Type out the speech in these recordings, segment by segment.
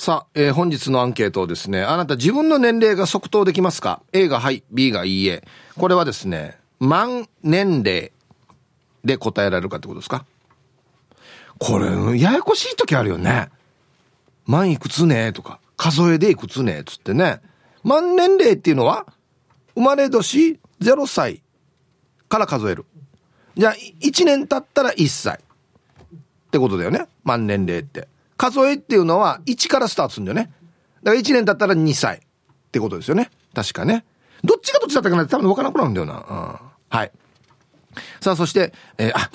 さあ、えー、本日のアンケートをですね、あなた自分の年齢が即答できますか ?A がはい、B がいいえ。これはですね、満年齢で答えられるかってことですか？これ、ややこしい時あるよね。満いくつねとか、数えでいくつねつってね。満年齢っていうのは、生まれ年0歳から数える。じゃあ、1年経ったら1歳。ってことだよね。満年齢って。数えっていうのは1からスタートするんだよね。だから1年経ったら2歳ってことですよね。確かね。どっちがどっちだったかなって多分分からなくなるんだよな。うん。はい。さあ、そして、えー、あ、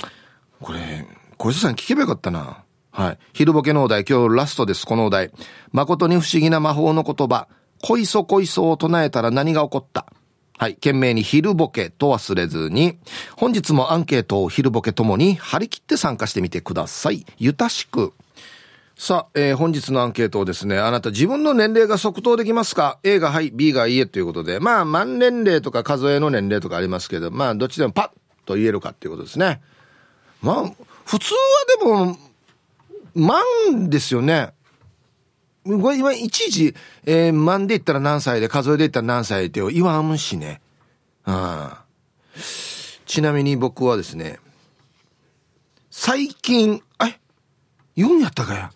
これ、小石さん聞けばよかったな。はい。昼ボケのお題、今日ラストです、このお題。誠に不思議な魔法の言葉。恋そ恋そを唱えたら何が起こったはい。懸命に昼ボケと忘れずに、本日もアンケートを昼ボケともに張り切って参加してみてください。ゆたしく。さあ、えー、本日のアンケートをですね、あなた自分の年齢が即答できますか ?A がはい、B がいいえということで、まあ、満年齢とか数えの年齢とかありますけど、まあ、どっちでもパッと言えるかっていうことですね。まあ、普通はでも、万ですよね。これ今、いちいち、えー、万で言ったら何歳で、数えで言ったら何歳って言わんしね。あちなみに僕はですね、最近、え ?4 やったかや？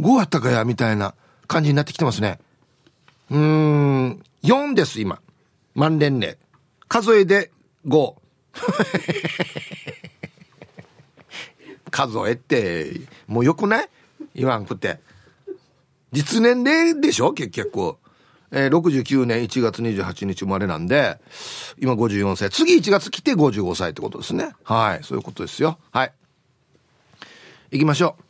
?5 やったかやみたいな感じになってきてますね。うーん、4です、今。万年齢。数えで5。数えって、もうよくない？言わんくて。実年齢でしょ？結局。えー、69年1月28日生まれなんで、今54歳。次1月来て55歳ってことですね。はい。そういうことですよ。はい。行きましょう。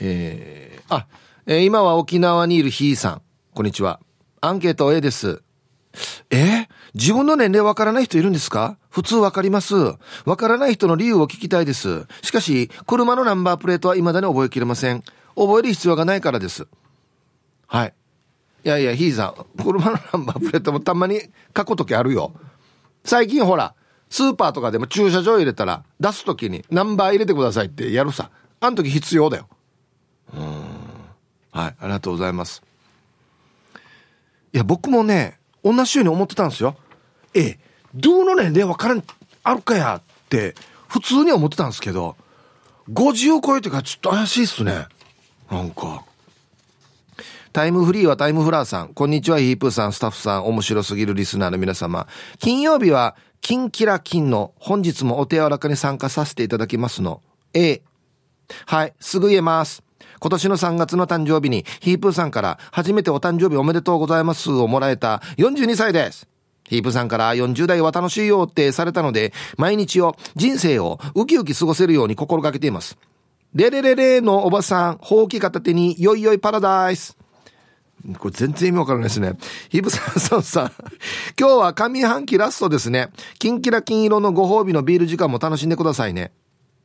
えー、あ、えー、今は沖縄にいるひーさん。こんにちは。アンケート A です。えー、自分の年齢わからない人いるんですか？普通わかります。わからない人の理由を聞きたいです。しかし、車のナンバープレートは未だに覚えきれません。覚える必要がないからです。はい。いやいや、ヒーさん、車のナンバープレートもたまに書くときあるよ。最近ほら、スーパーとかでも駐車場入れたら、出すときにナンバー入れてくださいってやるさ。あの時必要だよ。うん。はい、ありがとうございます。いや、僕もね、同じように思ってたんですよ。ええ、どの年齢わからん、あるかやって、普通に思ってたんですけど、50を超えてからちょっと怪しいっすね。なんか。タイムフリーはタイムフラーさん。こんにちは、ヒープーさん、スタッフさん、面白すぎるリスナーの皆様。金曜日は、キンキラキンの本日もお手柔らかに参加させていただきますの。A。はい、すぐ言えます。今年の3月の誕生日に、ヒープーさんから初めてお誕生日おめでとうございますをもらえた42歳です。ヒープさんから40代は楽しいよってされたので、毎日を、人生をウキウキ過ごせるように心がけています。レレレレのおばさん、ほうき片手に、よいよいパラダイス。これ全然意味わからないですね。ヒブさん、さんさん。今日は上半期ラストですね。キンキラ金色のご褒美のビール時間も楽しんでくださいね。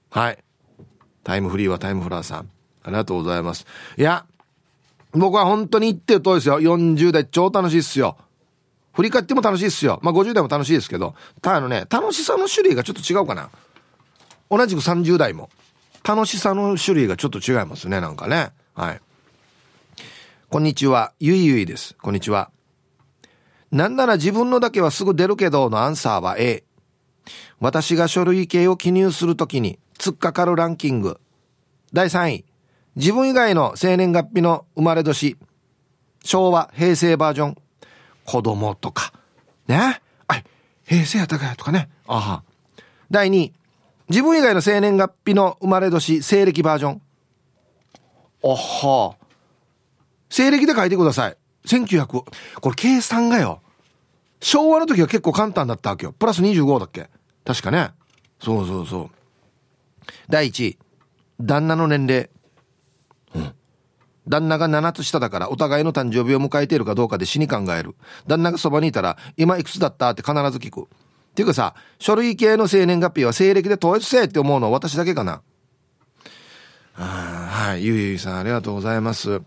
はい。タイムフリーはタイムフラーさん。ありがとうございます。いや、僕は本当に言ってる通りですよ。40代超楽しいっすよ。振り返っても楽しいっすよ。まあ50代も楽しいですけど。ただのね、楽しさの種類がちょっと違うかな。同じく30代も。楽しさの種類がちょっと違いますね、なんかね。はい。こんにちは、ゆいゆいです。こんにちは。なんなら自分のだけはすぐ出るけどのアンサーは A。私が書類系を記入するときに突っかかるランキング。第3位。自分以外の生年月日の生まれ年。昭和、平成バージョン。子供とか。ね。はい。平成やったかやとかね。あは。第2位。自分以外の生年月日の生まれ年、西暦バージョン。おは西暦で書いてください。1900。これ計算がよ。昭和の時は結構簡単だったわけよ。プラス25だっけ確かね。そうそうそう。第1位。旦那の年齢。旦那が7つ下だからお互いの誕生日を迎えているかどうかで死に考える。旦那がそばにいたら今いくつだったって必ず聞く。っていうかさ、書類系の生年月日は西暦で統一せえって思うのは私だけかな。あはい、ゆいゆいさんありがとうございます。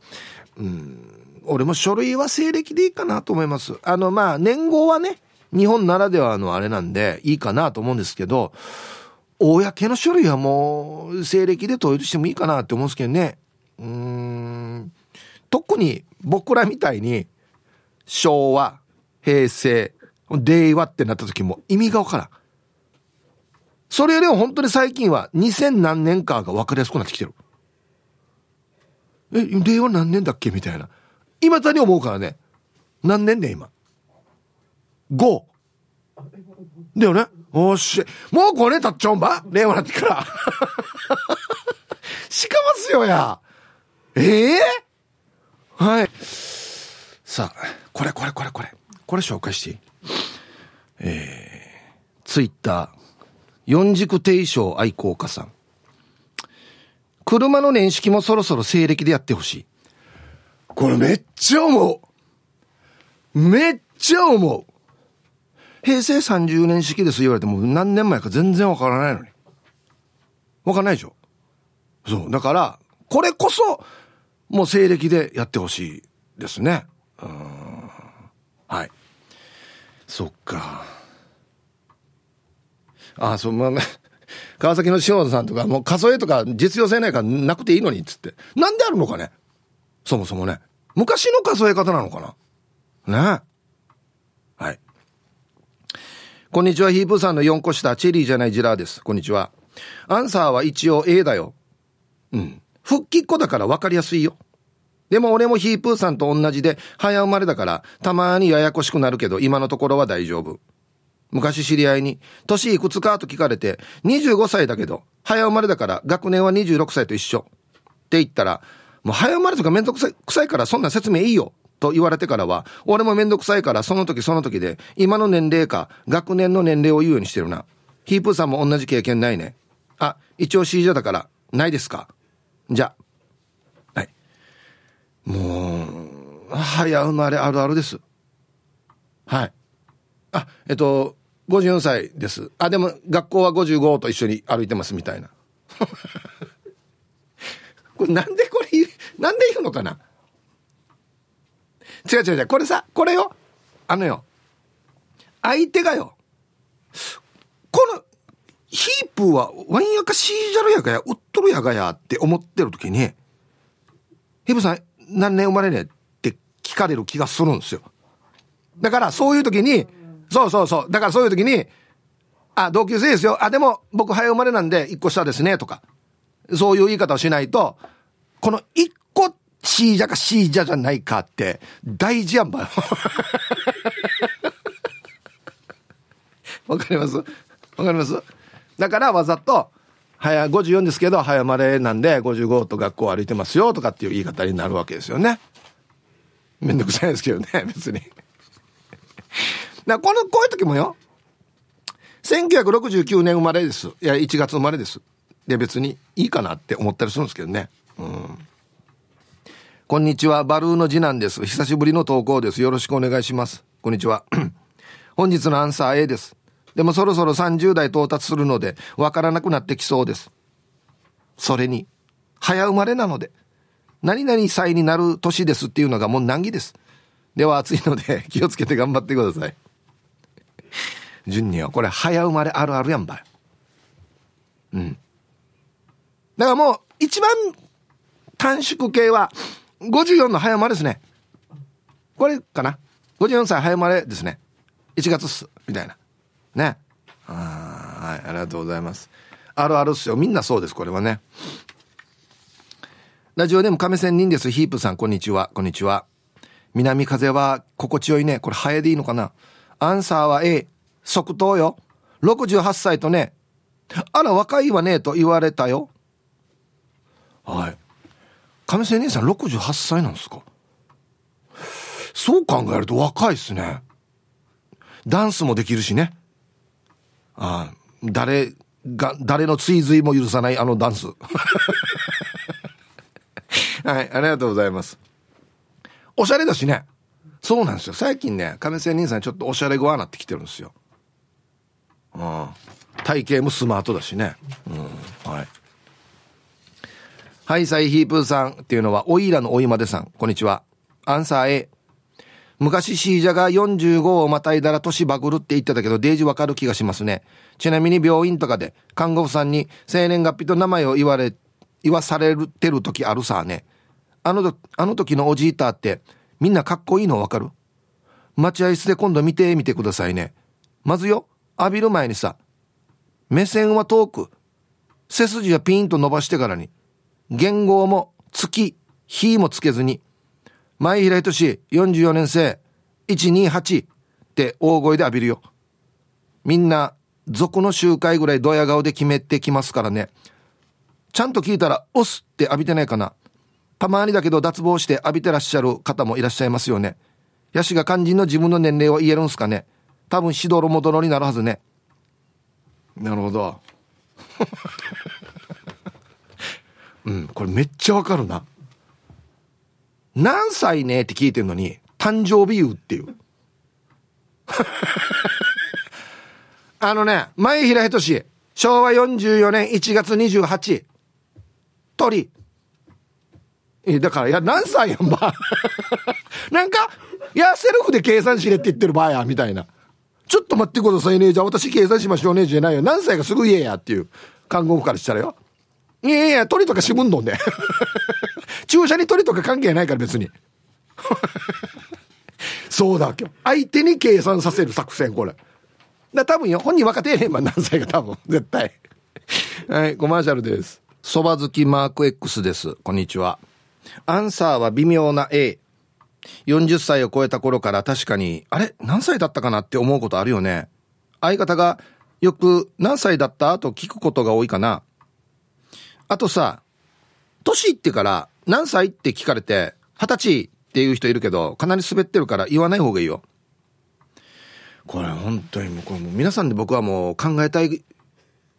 うん、俺も書類は西暦でいいかなと思います。あの、まあ、年号はね、日本ならではのあれなんでいいかなと思うんですけど、公の書類はもう西暦で統一してもいいかなって思うんですけどね。うん。特に僕らみたいに昭和平成令和ってなった時も意味がわからん。それよりも本当に最近は2000何年かが分かりやすくなってきてる。え令和何年だっけみたいな。今だに思うからね。何年ね今。5だよね。おっし。もう5年経っちゃうんば。令和なってから。しかますよや。ええー、はい。さあこれこれこれこれ。これ紹介していい？えー、ツイッター四軸定称愛好家さん。車の年式もそろそろ西暦でやってほしい。これめっちゃ思う。めっちゃ思う。平成30年式です言われても何年前か全然わからないのに。わかんないでしょ？そう。だから、これこそ、もう西暦でやってほしいですね。うん。はい。そっか。ああ、そう、まあ、川崎の塩田さんとか、もう数えとか実用性ないからなくていいのにっ、つって。なんであるのかねそもそもね。昔の数え方なのかなねはい。こんにちは、ヒープーさんの4個下、チェリーじゃないジラーです。こんにちは。アンサーは一応 A だよ。うん。復帰っ子だから分かりやすいよ。でも俺もヒープーさんと同じで、早生まれだから、たまにややこしくなるけど、今のところは大丈夫。昔知り合いに、年いくつかと聞かれて、25歳だけど、早生まれだから、学年は26歳と一緒。って言ったら、もう早生まれとかめんどくさいからそんな説明いいよ。と言われてからは、俺もめんどくさいからその時その時で、今の年齢か、学年の年齢を言うようにしてるな。ヒープーさんも同じ経験ないね。あ、一応 C 女だから、ないですか？じゃはい。もう、早生まれあるあるです。はい。あ、えっと、54歳です。あ、でも学校は55と一緒に歩いてますみたいな。これなんでこれ、なんで言うのかな？違う違う違う。これさ、これよ。あのよ。相手がよ。この、ヒープはワインやかシージャルやかや、売っとるやがやって思ってる時に、ヒープさん何年生まれねって聞かれる気がするんですよ。だからそういう時に、そうそうそう。だからそういう時に、あ、同級生ですよ。あ、でも僕早生まれなんで一個下ですね、とか。そういう言い方をしないと、この一個シージャかシージャじゃないかって大事やんばよ。わかります？わかります？だからわざと、早、54ですけど、早生まれなんで、55と学校歩いてますよ、とかっていう言い方になるわけですよね。めんどくさいですけどね、別に。だこの、こういう時もよ、1969年生まれです。いや、1月生まれです。で、別にいいかなって思ったりするんですけどね。うん。こんにちは、バルーの次男です。久しぶりの投稿です。よろしくお願いします。こんにちは。本日のアンサー A です。でもそろそろ30代到達するので、わからなくなってきそうです。それに、早生まれなので、何々歳になる年ですっていうのがもう難儀です。では暑いので 気をつけて頑張ってください。順にはこれ早生まれあるあるやんばよ。うん。だからもう一番短縮系は54の早生まれですね。これかな。54歳早生まれですね。1月っす。みたいな。ね。はい、ありがとうございます。あるあるっすよ。みんなそうです、これはね。ラジオネーム亀仙人です。ヒープさん、こんにちは。こんにちは。南風は心地よいね。これ、早でいいのかな？アンサーは A。即答よ。68歳とね。あら、若いわね、と言われたよ。はい。亀仙人さん68歳なんですか？そう考えると若いっすね。ダンスもできるしね。ああ、誰が、誰の追随も許さないあのダンス。はい、ありがとうございます。おしゃれだしね。そうなんですよ。最近ね、亀仙人さんちょっとおしゃれごわなってきてるんですよ。うん。体型もスマートだしね。うん。はい。はい、サイヒープーさんっていうのは、おいらのおいまでさん。こんにちは。アンサー A。昔シージャが45をまたいだら年バグるって言ってたけど、デージわかる気がしますね。ちなみに病院とかで、看護婦さんに生年月日と名前を言われ、言わされてる時あるさね。あの、あの時のおじいたってみんなかっこいいのわかる？待合室で今度見てみてくださいね。まずよ、浴びる前にさ、目線は遠く、背筋はピーンと伸ばしてからに、言語も月、日もつけずに、前平仁44年生、128って大声で浴びるよ。みんな、族の集会ぐらいドヤ顔で決めてきますからね。ちゃんと聞いたら、押すって浴びてないかな。たまにだけど脱帽して浴びてらっしゃる方もいらっしゃいますよね。ヤシが肝心の自分の年齢を言えるんすかね。多分しどろもどろになるはずね。なるほど。うん、これめっちゃわかるな。何歳ねって聞いてんのに、誕生日言うっていう。あのね、前平仁昭和44年1月28、鳥。え、だから、いや、何歳やんば。なんか、いや、セルフで計算しれって言ってる場合や、みたいな。ちょっと待ってくださいね。じゃあ私計算しましょうね。じゃないよ。何歳かすぐ言えやっていう。看護婦からしたらよ。いやいや、鳥とかしぶんどんで。注射に鳥とか関係ないから別に。そうだ、今日。相手に計算させる作戦、これ。だ多分よ、本人分かってへんば、何歳が多分。絶対。はい、コマーシャルです。そば好きマーク X です。こんにちは。アンサーは微妙な A。40歳を超えた頃から確かに、あれ？何歳だったかなって思うことあるよね。相方がよく何歳だった？と聞くことが多いかな。あとさ、年いってから何歳？って聞かれて、二十歳っていう人いるけど、かなり滑ってるから言わない方がいいよ。これ本当にもうこれもう皆さんで僕はもう考えたい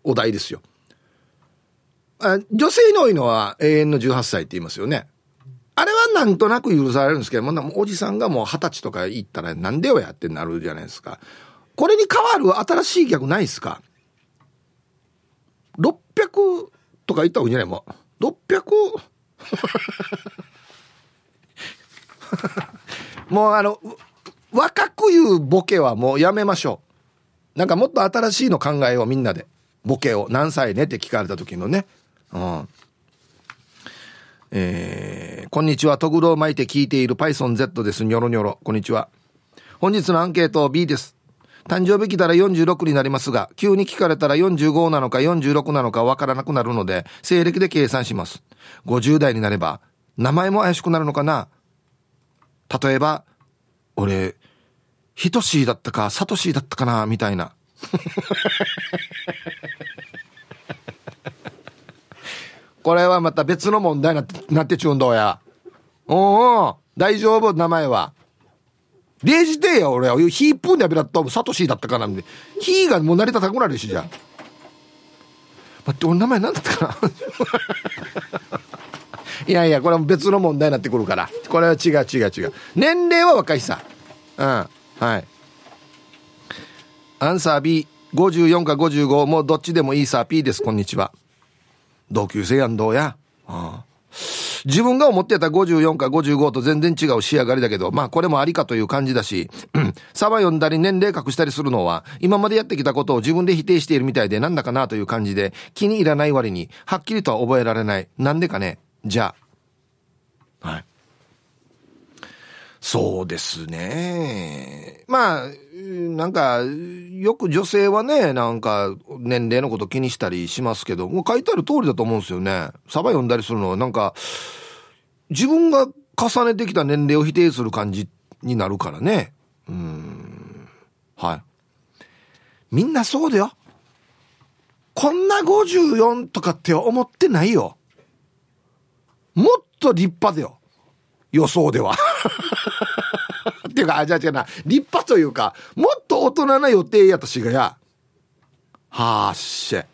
お題ですよ。あ女性に多いのは永遠の18歳って言いますよね。あれはなんとなく許されるんですけども、おじさんがもう二十歳とか言ったらなんでよやってなるじゃないですか。これに変わる新しい逆ないですか ?600 とか言った方がいいんじゃない？もう。600 もうあの、若く言うボケはもうやめましょう。なんかもっと新しいの考えようみんなで。ボケを何歳ねって聞かれた時のね。うん。えー、こんにちは。トグロを巻いて聞いている PythonZ です。ニョロニョロ。こんにちは。本日のアンケート B です。誕生日来たら46になりますが、急に聞かれたら45なのか46なのかわからなくなるので、西暦で計算します。50代になれば、名前も怪しくなるのかな例えば、俺、ひとしだったか、さとしだったかなみたいな。これはまた別の問題なって、なってちゅうんどうや。おお大丈夫、名前は。0時でや、俺は。ヒープーンでやべらった、サトシーだったかな、みたいな。ヒーがもう成り立たくなるし、じゃ。待って、俺名前なんだったかな？いやいや、これは別の問題になってくるから。これは違う違う違う。年齢は若いさ。うん。はい。アンサー B。54か55。もうどっちでもいいさ。P です。こんにちは。同級生やんどうや。ああ自分が思ってた54か55と全然違う仕上がりだけど、まあこれもありかという感じだし、サバ読んだり年齢隠したりするのは、今までやってきたことを自分で否定しているみたいでなんだかなという感じで、気に入らない割に、はっきりとは覚えられない。なんでかね？じゃあ。はい。そうですね。まあ、なんか、よく女性はね、なんか、年齢のこと気にしたりしますけど、もう書いてある通りだと思うんですよね。サバ読んだりするのは、なんか、自分が重ねてきた年齢を否定する感じになるからね。うん。はい。みんなそうだよ。こんな54とかって思ってないよ。もっと立派だよ。予想では。ていうか、あ、じゃあ違うな。立派というか、もっと大人な予定やとしがや。はーっしゃ。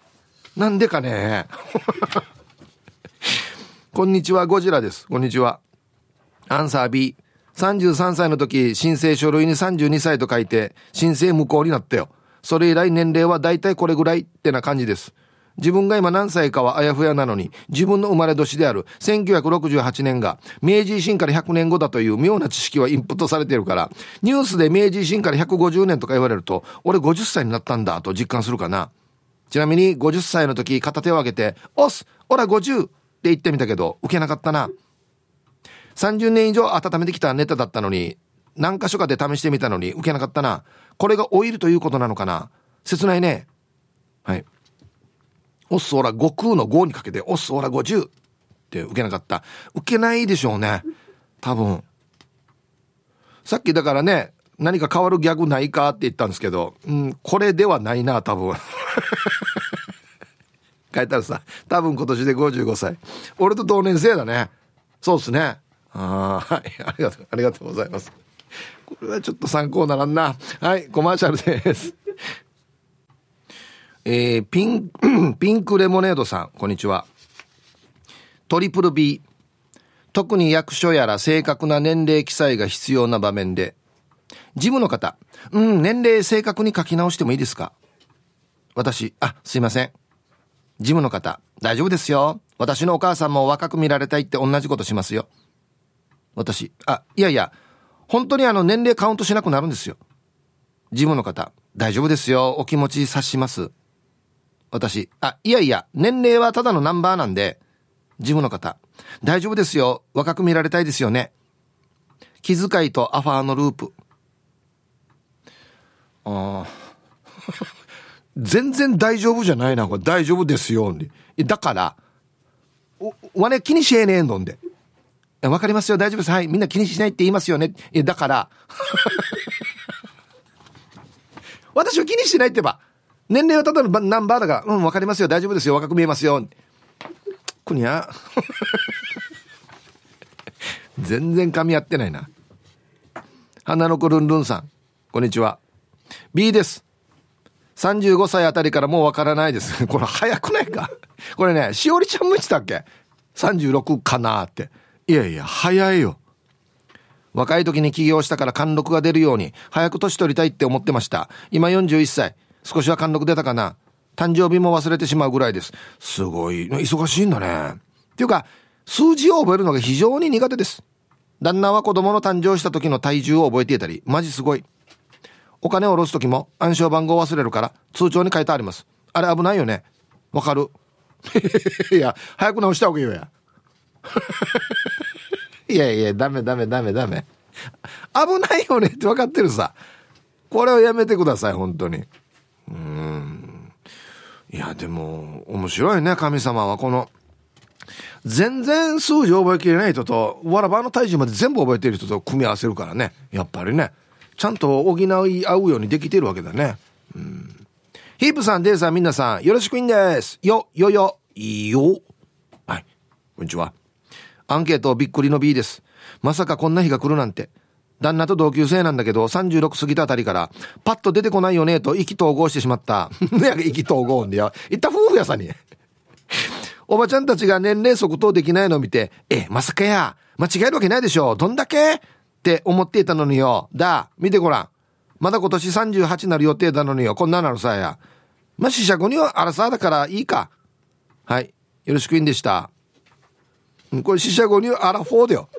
なんでかね。こんにちは、ゴジラです。こんにちは。アンサー B。33歳の時、申請書類に32歳と書いて、申請無効になったよ。それ以来年齢はだいたいこれぐらいってな感じです。自分が今何歳かはあやふやなのに、自分の生まれ年である1968年が明治維新から100年後だという妙な知識はインプットされているから、ニュースで明治維新から150年とか言われると、俺50歳になったんだと実感するかな。ちなみに50歳の時片手を挙げて、押すオラ50って言ってみたけど、受けなかったな。30年以上温めてきたネタだったのに、何箇所かで試してみたのに受けなかったな。これがオイルということなのかな切ないね。はい。オスオラ悟空の5にかけて、オスオラ50って受けなかった。受けないでしょうね。多分。さっきだからね、何か変わるギャグないかって言ったんですけど、うん、これではないな、多分。書いたらさ、多分今年で55歳。俺と同年生だね。そうっすね。ああ、はい。ありがとう、ありがとうございます。これはちょっと参考ならんな。はい、コマーシャルです。えー、ピン、ピンクレモネードさん、こんにちは。トリプル B。特に役所やら正確な年齢記載が必要な場面で、事務の方、うん、年齢正確に書き直してもいいですか？私、あ、すいません。事務の方、大丈夫ですよ。私のお母さんも若く見られたいって同じことしますよ。私、あ、いやいや、本当にあの年齢カウントしなくなるんですよ。事務の方、大丈夫ですよ。お気持ち察します。私、あ、いやいや、年齢はただのナンバーなんで、事務の方、大丈夫ですよ。若く見られたいですよね。気遣いとアファーのループ。ああ。全然大丈夫じゃないな、これ。大丈夫ですよ。だから、おわね、気にしえねえんどんで。わかりますよ、大丈夫です。はい。みんな気にしないって言いますよね。だから、私は気にしてないってば。年齢はただのナンバーだから、うん、わかりますよ、大丈夫ですよ、若く見えますよ。くにゃ。全然噛み合ってないな。花の子ルンルンさん、こんにちは。B です。35歳あたりからもうわからないです。これ早くないか？これね、しおりちゃんも言ってたっけ ?36 かなって。いやいや、早いよ。若い時に起業したから貫禄が出るように、早く年取りたいって思ってました。今41歳。少しは貫禄出たかな誕生日も忘れてしまうぐらいです。すごい。忙しいんだね。っていうか、数字を覚えるのが非常に苦手です。旦那は子供の誕生した時の体重を覚えていたり、マジすごい。お金を下ろす時も暗証番号忘れるから通帳に書いてあります。あれ危ないよね。わかる いや、早く直した方がいいよや。いやいや、ダメダメダメダメ。危ないよねって分かってるさ。これをやめてください、本当に。うん。いや、でも、面白いね、神様は。この、全然数字覚えきれない人と、わらばの体重まで全部覚えてる人と組み合わせるからね。やっぱりね。ちゃんと補い合うようにできてるわけだね。うん。ヒープさん、デイさん、みんなさん、よろしくいんです。よ、よよ、いいよ。はい。こんにちは。アンケートびっくりの B です。まさかこんな日が来るなんて。旦那と同級生なんだけど、36過ぎたあたりから、パッと出てこないよね、と意気投合してしまった。ね意気投合んでや。言った夫婦やさに。おばちゃんたちが年齢即答できないのを見て、え、まさかや、間違えるわけないでしょ。どんだけ？って思っていたのによ。だ、見てごらん。まだ今年38なる予定なのによ。こんななるさや。まあ、死者後にはあらさだからいいか。はい。よろしくいいんでした。これ死者後にはあらフォーだよ。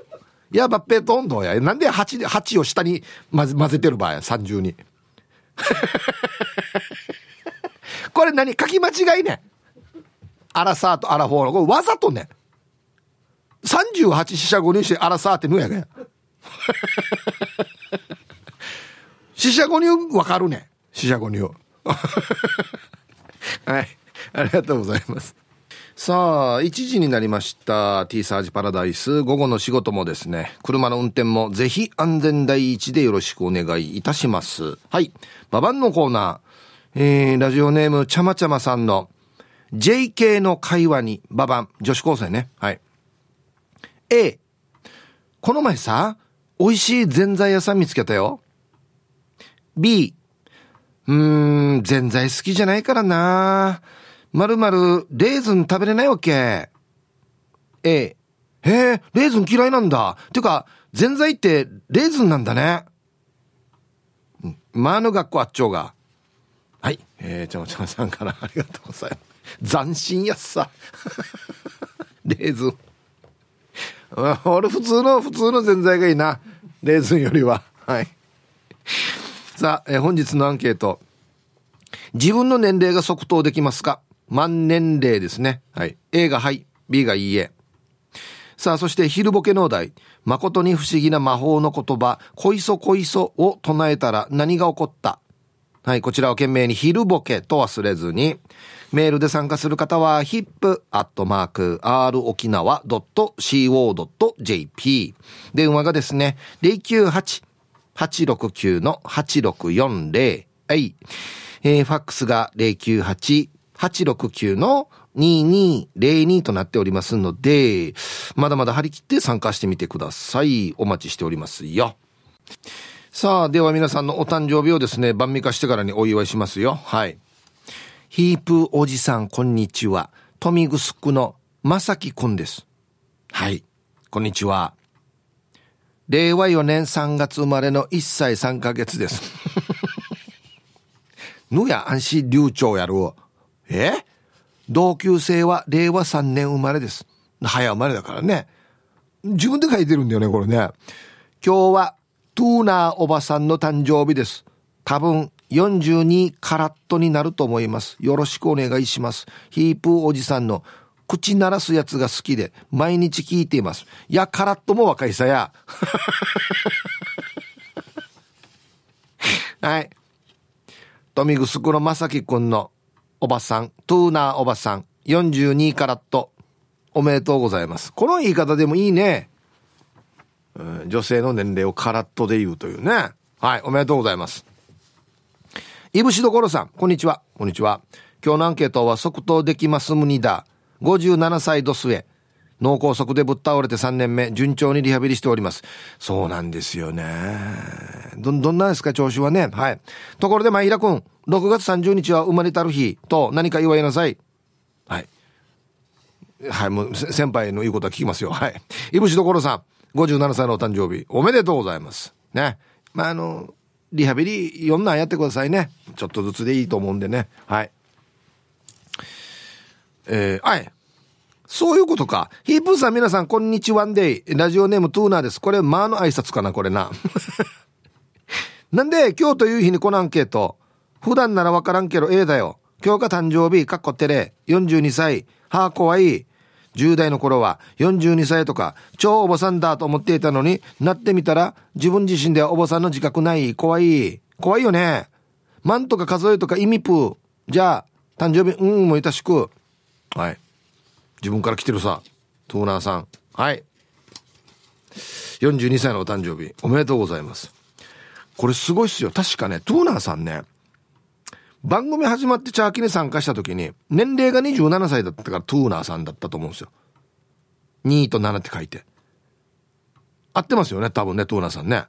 いや、ばっぺとんどや。なんで8、8を下に混ぜ混ぜてる場合や、30に。これ何書き間違いね。アラサーとアラフォーの。これわざとね。38死者5人してアラサーってぬやがや。死者5人わかるね。死者5人。はい。ありがとうございます。さあ、1時になりました。T サージパラダイス。午後の仕事もですね、車の運転もぜひ安全第一でよろしくお願いいたします。はい。ババンのコーナー。えー、ラジオネームちゃまちゃまさんの JK の会話にババン。女子高生ね。はい。A。この前さ、美味しいぜんざい屋さん見つけたよ。B。うーん、ぜんざい好きじゃないからな。まるまるレーズン食べれないわけ。A。へえ、レーズン嫌いなんだ。てか、ぜんざいってレーズンなんだね。うん。まあの学校あっちょうが。はい。えー、ちゃまちゃまさんからありがとうございます。斬新やっさ。レーズン。俺普通の、普通のぜんざいがいいな。レーズンよりは。はい。さあ、えー、本日のアンケート。自分の年齢が即答できますか？満年齢ですね。はい。A がはい。B がいいえ。さあ、そして昼ボケのお題。誠に不思議な魔法の言葉、こいそこいそを唱えたら何が起こった？はい、こちらを懸命に昼ボケと忘れずに、メールで参加する方は hip.rokinawa.co.jp 電話がですね、098-869-8640はい。えー、ファックスが098 869の2202となっておりますので、まだまだ張り切って参加してみてください。お待ちしておりますよ。さあ、では皆さんのお誕生日をですね、晩味化してからにお祝いしますよ。はい。ヒープおじさん、こんにちは。富みぐすくのまさきくんです。はい。こんにちは。令和4年3月生まれの1歳3ヶ月です。ぬや安心流暢やる。え？同級生は令和3年生まれです。早生まれだからね。自分で書いてるんだよね、これね。今日はトゥーナーおばさんの誕生日です。多分42カラットになると思います。よろしくお願いします。ヒープーおじさんの口鳴らすやつが好きで毎日聞いています。いや、カラットも若いさや。はい。富城の正樹くんのおばさん、トゥーナーおばさん、42カラット。おめでとうございます。この言い方でもいいね。女性の年齢をカラットで言うというね。はい、おめでとうございます。いぶしどころさん、こんにちは。こんにちは。今日のアンケートは即答できますむにだ。57歳度末。脳梗塞でぶっ倒れて3年目、順調にリハビリしております。そうなんですよね。ど、どんなんですか、調子はね。はい。ところで、まいらくん、6月30日は生まれたる日と何か祝いなさい。はい。はい、もう、先輩の言うことは聞きますよ。はい。いぶしどころさん。57歳のお誕生日、おめでとうございます。ね。まあ、あの、リハビリ4んやってくださいね。ちょっとずつでいいと思うんでね。はい。えー、はい。そういうことか。ヒープーさん皆さん、こんにちはんでラジオネームトゥーナーです。これ、まあの挨拶かな、これな。なんで、今日という日にこのアンケート。普段ならわからんけど、ええだよ。今日が誕生日、かっこてれ。42歳。はあ、怖い。10代の頃は42歳とか超おばさんだと思っていたのになってみたら自分自身ではおばさんの自覚ない怖い怖いよね万とか数えとか意味プーじゃあ誕生日うんもいたしくはい自分から来てるさトーナーさんはい42歳のお誕生日おめでとうございますこれすごいっすよ確かねトーナーさんね番組始まってチャーキに参加した時に、年齢が27歳だったからトーナーさんだったと思うんですよ。2と7って書いて。合ってますよね、多分ね、トーナーさんね。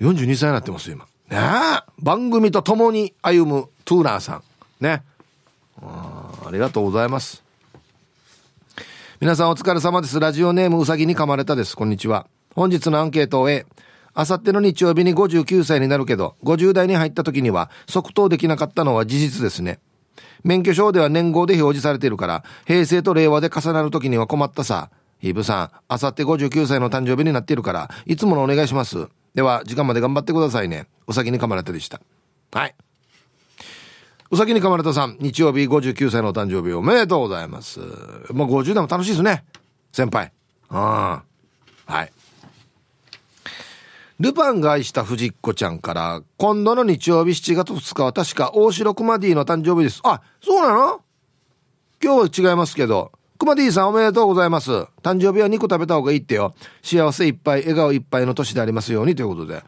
42歳になってます今。ねえ。番組と共に歩むトゥーナーさん。ね。あありがとうございます。皆さんお疲れ様です。ラジオネームうさぎに噛まれたです。こんにちは。本日のアンケートを終え、あさっての日曜日に59歳になるけど、50代に入った時には即答できなかったのは事実ですね。免許証では年号で表示されているから、平成と令和で重なる時には困ったさ。ヒーブさん、あさって59歳の誕生日になっているから、いつものお願いします。では、時間まで頑張ってくださいね。お先に噛まれたでした。はい。うさぎに噛まれたさん、日曜日59歳のお誕生日おめでとうございます。まあ、50代も楽しいですね。先輩。うん。はい。ルパンが愛した藤子ちゃんから、今度の日曜日7月2日は確か大城熊 D の誕生日です。あ、そうなの？今日は違いますけど、熊 D さんおめでとうございます。誕生日は肉食べた方がいいってよ。幸せいっぱい、笑顔いっぱいの年でありますようにということで。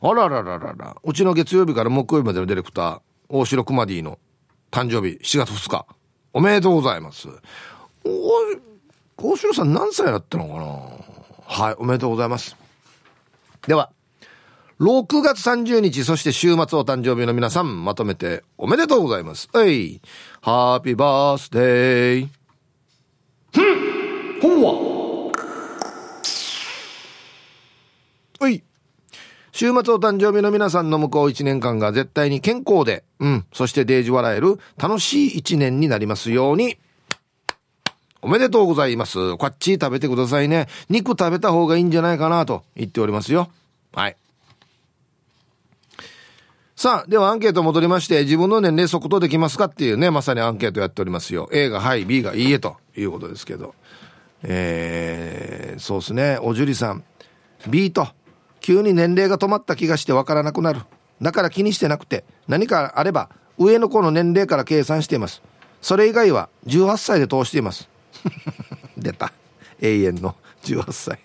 あららららら。うちの月曜日から木曜日までのディレクター、大城熊 D の誕生日7月2日。おめでとうございます。お、大城さん何歳だったのかな？はい、おめでとうございます。では、6月30日、そして週末お誕生日の皆さん、まとめておめでとうございます。はい。ハッピーバースデー。ふんほわはい。週末お誕生日の皆さんの向こう1年間が絶対に健康で、うん、そしてデージ笑える楽しい1年になりますように。おめでとうございます。こっち食べてくださいね。肉食べた方がいいんじゃないかなと言っておりますよ。はい。さあ、ではアンケート戻りまして、自分の年齢即答できますかっていうね、まさにアンケートやっておりますよ。A がはい、B がいいえということですけど。えー、そうですねおじゅりさんビート急に年齢が止まった気がしてわからなくなる。だから気にしてなくて何かあれば上の子の年齢から計算しています。それ以外は18歳で通しています。出た。永遠の18歳。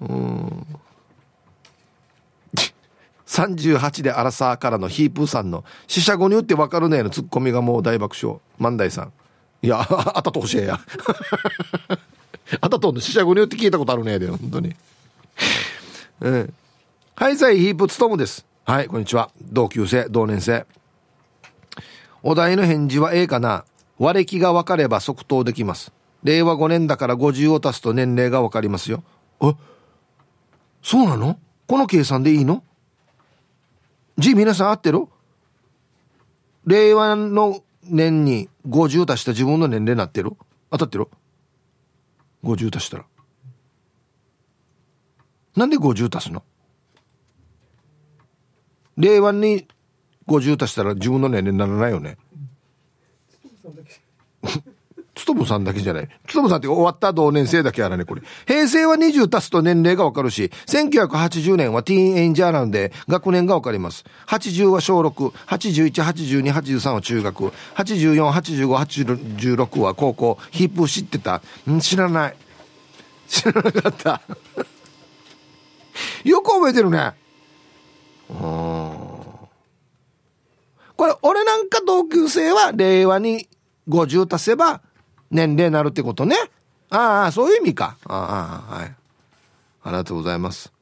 うん。38でアラサーからのヒープーさんの「死者後に打って分かるね」のツッコミがもう大爆笑。万代さん。いやあたと教えや。あたとの死者後に打って聞いたことあるねで本当に。うん。はいさいヒープつとむです。はいこんにちは。同級生同年生。お題の返事は A かな。割れ気が分かれば即答できます。令和5年だから50を足すと年齢が分かりますよ。え？そうなの？この計算でいいの？じ皆さん合ってる？令和の年に50足した自分の年齢になってる？当たってる ?50 足したら。なんで50足すの？令和に50足したら自分の年齢にならないよね。つとむさんだけじゃない。つとむさんって終わった同年生だけやらね、これ。平成は20足すと年齢がわかるし、1980年はティーンエンジャーなんで学年がわかります。80は小6、81、82、83は中学、84、85、86は高校、ヒップ知ってた？ん知らない。知らなかった。よく覚えてるね。うん。これ、俺なんか同級生は令和に50足せば年齢になるってことね。ああ、そういう意味か。ああ、はい。ありがとうございます。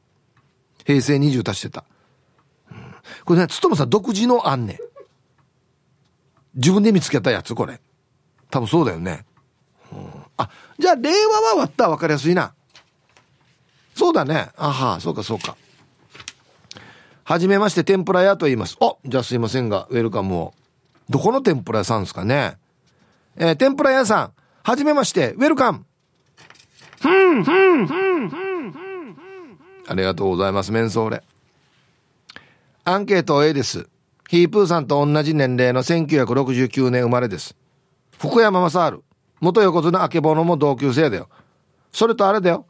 平成20足してた。うん、これね、つともさん独自の案ね。自分で見つけたやつ、これ。多分そうだよね。うん、あ、じゃあ令和は割ったら分かりやすいな。そうだね。あは、そうかそうか。はじめまして、天ぷら屋と言います。おじゃあすいませんが、ウェルカムを。どこの天ぷら屋さんですかね？えー、天ぷら屋さん、はじめまして、ウェルカム。ふん、ふん、ふん、ふん、ふん。ありがとうございます、メンソーレ。アンケート A です。ヒープーさんと同じ年齢の1969年生まれです。福山雅治。元横綱あけぼのも同級生だよ。それとあれだよ。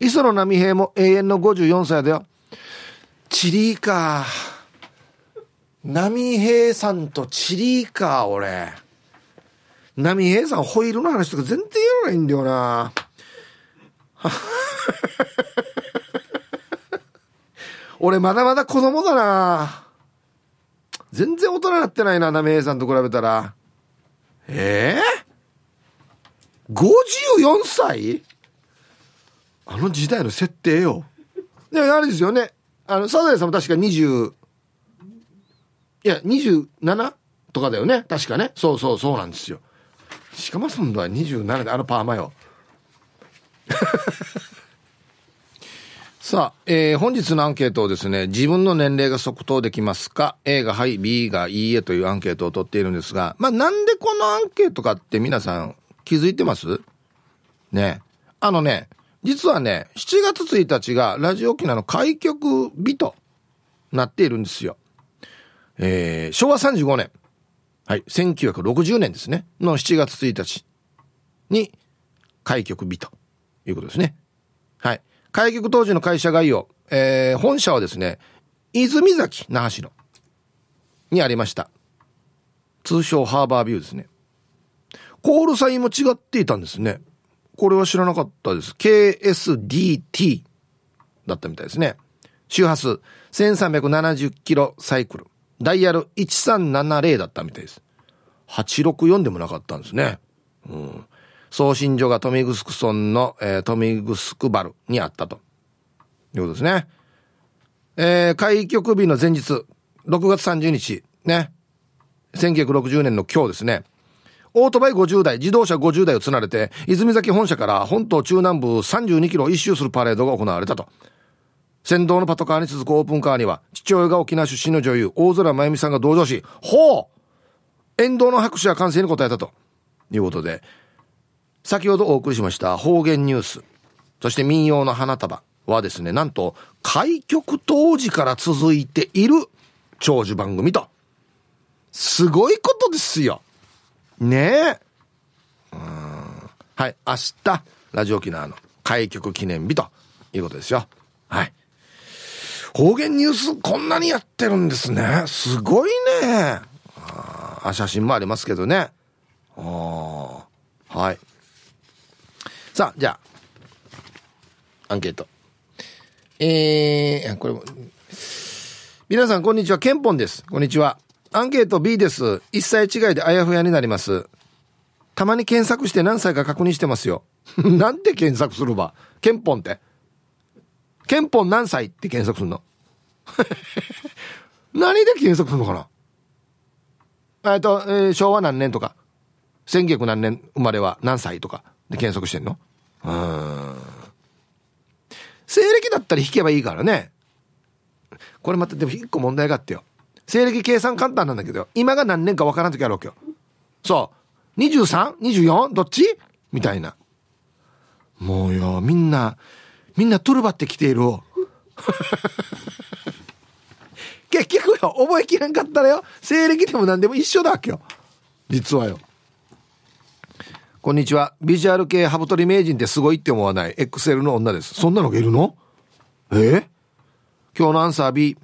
磯野波平も永遠の54歳だよ。チリーか。波平さんとチリーか、俺。波平さんホイールの話とか全然やらないんだよな 俺まだまだ子供だな全然大人になってないな波平さんと比べたらええー、54歳？あの時代の設定よ。でもあれですよね。あのサザエさんも確か20いや27とかだよね。確かね。そうそうそうなんですよ。鹿間村は27であのパーマよ。さあ、えー、本日のアンケートをですね、自分の年齢が即答できますか ?A がはい、B がいいえというアンケートを取っているんですが、まあなんでこのアンケートかって皆さん気づいてます？ね。あのね、実はね、7月1日がラジオ沖縄の開局日となっているんですよ。えー、昭和35年。はい、1960年ですね、の7月1日に開局日ということですね。はい。開局当時の会社概要、えー、本社はですね、泉崎那覇市の、にありました。通称ハーバービューですね。コールサインも違っていたんですね。これは知らなかったです。KSDT だったみたいですね。周波数1370キロサイクル。ダイヤル1370だったみたいです。864でもなかったんですね。うん。送信所が富城村の、えー、富城原にあったと。いうことですね。えー、開局日の前日、6月30日、ね。1960年の今日ですね。オートバイ50台、自動車50台をつなれて、泉崎本社から本島中南部32キロ一周するパレードが行われたと。先導のパトカーに続くオープンカーには、父親が沖縄出身の女優、大空真由美さんが同乗し、ほう沿道の拍手は歓声に応えたということで、先ほどお送りしました方言ニュース、そして民謡の花束はですね、なんと開局当時から続いている長寿番組と。すごいことですよ。ねえ。うん。はい、明日、ラジオ沖縄の開局記念日ということですよ。はい。方言ニュースこんなにやってるんですね。すごいね。あ写真もありますけどね。あはい。さあ、じゃあ、アンケート。えー、これも、皆さんこんにちは、ケンポンです。こんにちは。アンケート B です。一切違いであやふやになります。たまに検索して何歳か確認してますよ。なんて検索するば？ケンポンって。ケンポン何歳って検索するの？何で検索するのかな？えっと、えー、昭和何年とか、1900何年生まれは何歳とかで検索してんの？うん。西暦だったら引けばいいからね。これまたでも一個問題があってよ。西暦計算簡単なんだけど、今が何年かわからん時あるわけよ。そう。23?24? どっち？みたいな。もうよ、みんな、みんなトルバってきている。結局よ、覚えきれんかったらよ、西暦でも何でも一緒だわけよ。実はよ。こんにちは。ビジュアル系ハブトリ名人ってすごいって思わない XL の女です。そんなのがいるの？え？今日のアンサー B。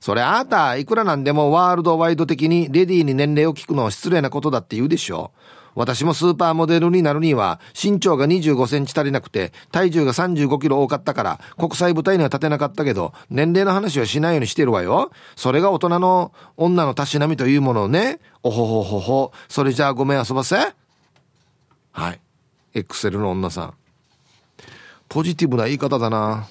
それあなた、いくらなんでもワールドワイド的にレディーに年齢を聞くのは失礼なことだって言うでしょう。私もスーパーモデルになるには身長が25センチ足りなくて体重が35キロ多かったから国際舞台には立てなかったけど年齢の話はしないようにしてるわよ。それが大人の女のたしなみというものをね。おほほほほ。それじゃあごめん遊ばせ。はい。エクセルの女さん。ポジティブな言い方だな。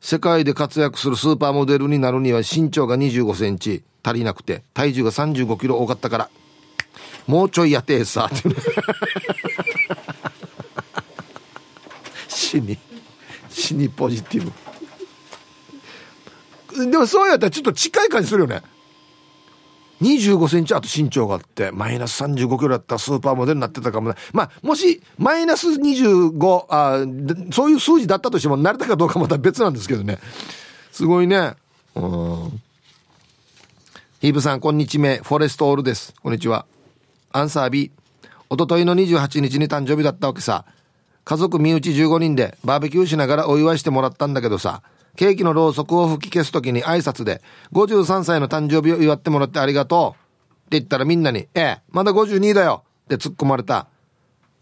世界で活躍するスーパーモデルになるには身長が25センチ足りなくて体重が35キロ多かったから。もうちょいやってさって。死に死にポジティブ。でもそうやったらちょっと近い感じするよね。25センチあと身長があって、マイナス35キロだったらスーパーモデルになってたかもね。まあ、もし、マイナス25、あそういう数字だったとしても、慣れたかどうかまた別なんですけどね。すごいね。うん。ヒーブさん、こんにちは。フォレストオールです。こんにちは。アンサー B。おとといの28日に誕生日だったわけさ。家族身内15人でバーベキューしながらお祝いしてもらったんだけどさ。ケーキのろうそくを吹き消す時に挨拶で、53歳の誕生日を祝ってもらってありがとう。って言ったらみんなに、ええ、まだ52だよって突っ込まれた。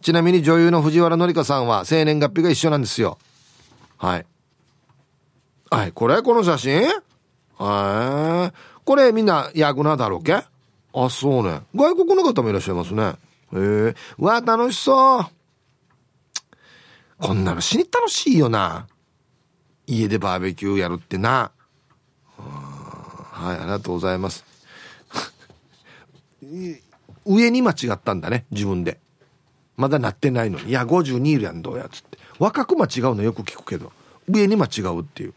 ちなみに女優の藤原紀香さんは生年月日が一緒なんですよ。はい。はい、これ？この写真？はい。これみんなヤグナだろうけ？あ、そうね。外国の方もいらっしゃいますね。へえ。わ、楽しそう。こんなの死に楽しいよな。家でバーベキューやるってな。はい、ありがとうございます。上に間違ったんだね、自分で。まだなってないのに。いや、52いるやん、どうや、つって。若く間違うのよく聞くけど、上に間違うっていう。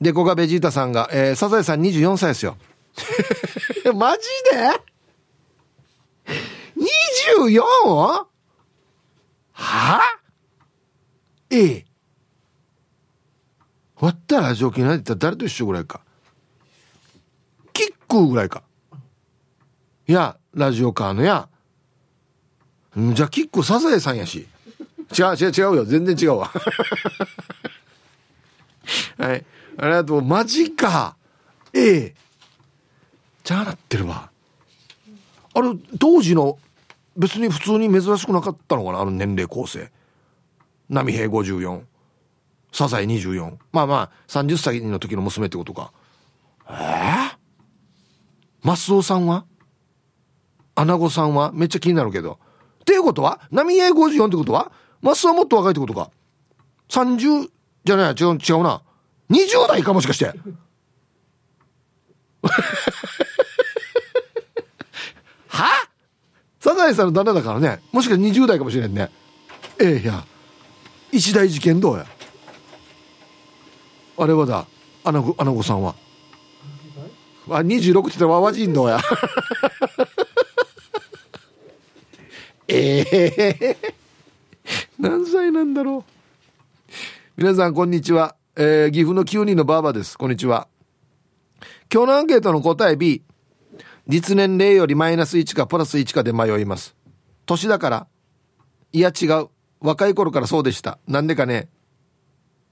で、ここがベジータさんが、えー、サザエさん24歳ですよ。マジで ?24? はあ？ええ。割ったらラジオ機ないってたら誰と一緒ぐらいか。キックぐらいか。いや、ラジオカーのや。じゃあキックサザエさんやし。違う違う違うよ。全然違うわ。はい。ありがとう。マジか。ええ。じゃあなってるわ。あれ、当時の別に普通に珍しくなかったのかな？あの年齢構成。波平54サザエ24まあまあ30歳の時の娘ってことか。ええー、マスオさんは？アナゴさんは？めっちゃ気になるけど。っていうことは波平54ってことはマスオもっと若いってことか。30じゃない？違う違うな。20代かもしかして。は？サザエさんの旦那だからね。もしかして20代かもしれんね。ええいや。一大事件どうや？あれはだアナゴアナゴさんは。あ26って言ったらわわじんどうや？ええ。ー、何歳なんだろう？皆さんこんにちは、えー、岐阜の9人のばあばです。こんにちは。今日のアンケートの答え B 実年齢よりマイナス1かプラス1かで迷います。年だからいや違う。若い頃からそうでした。なんでかね。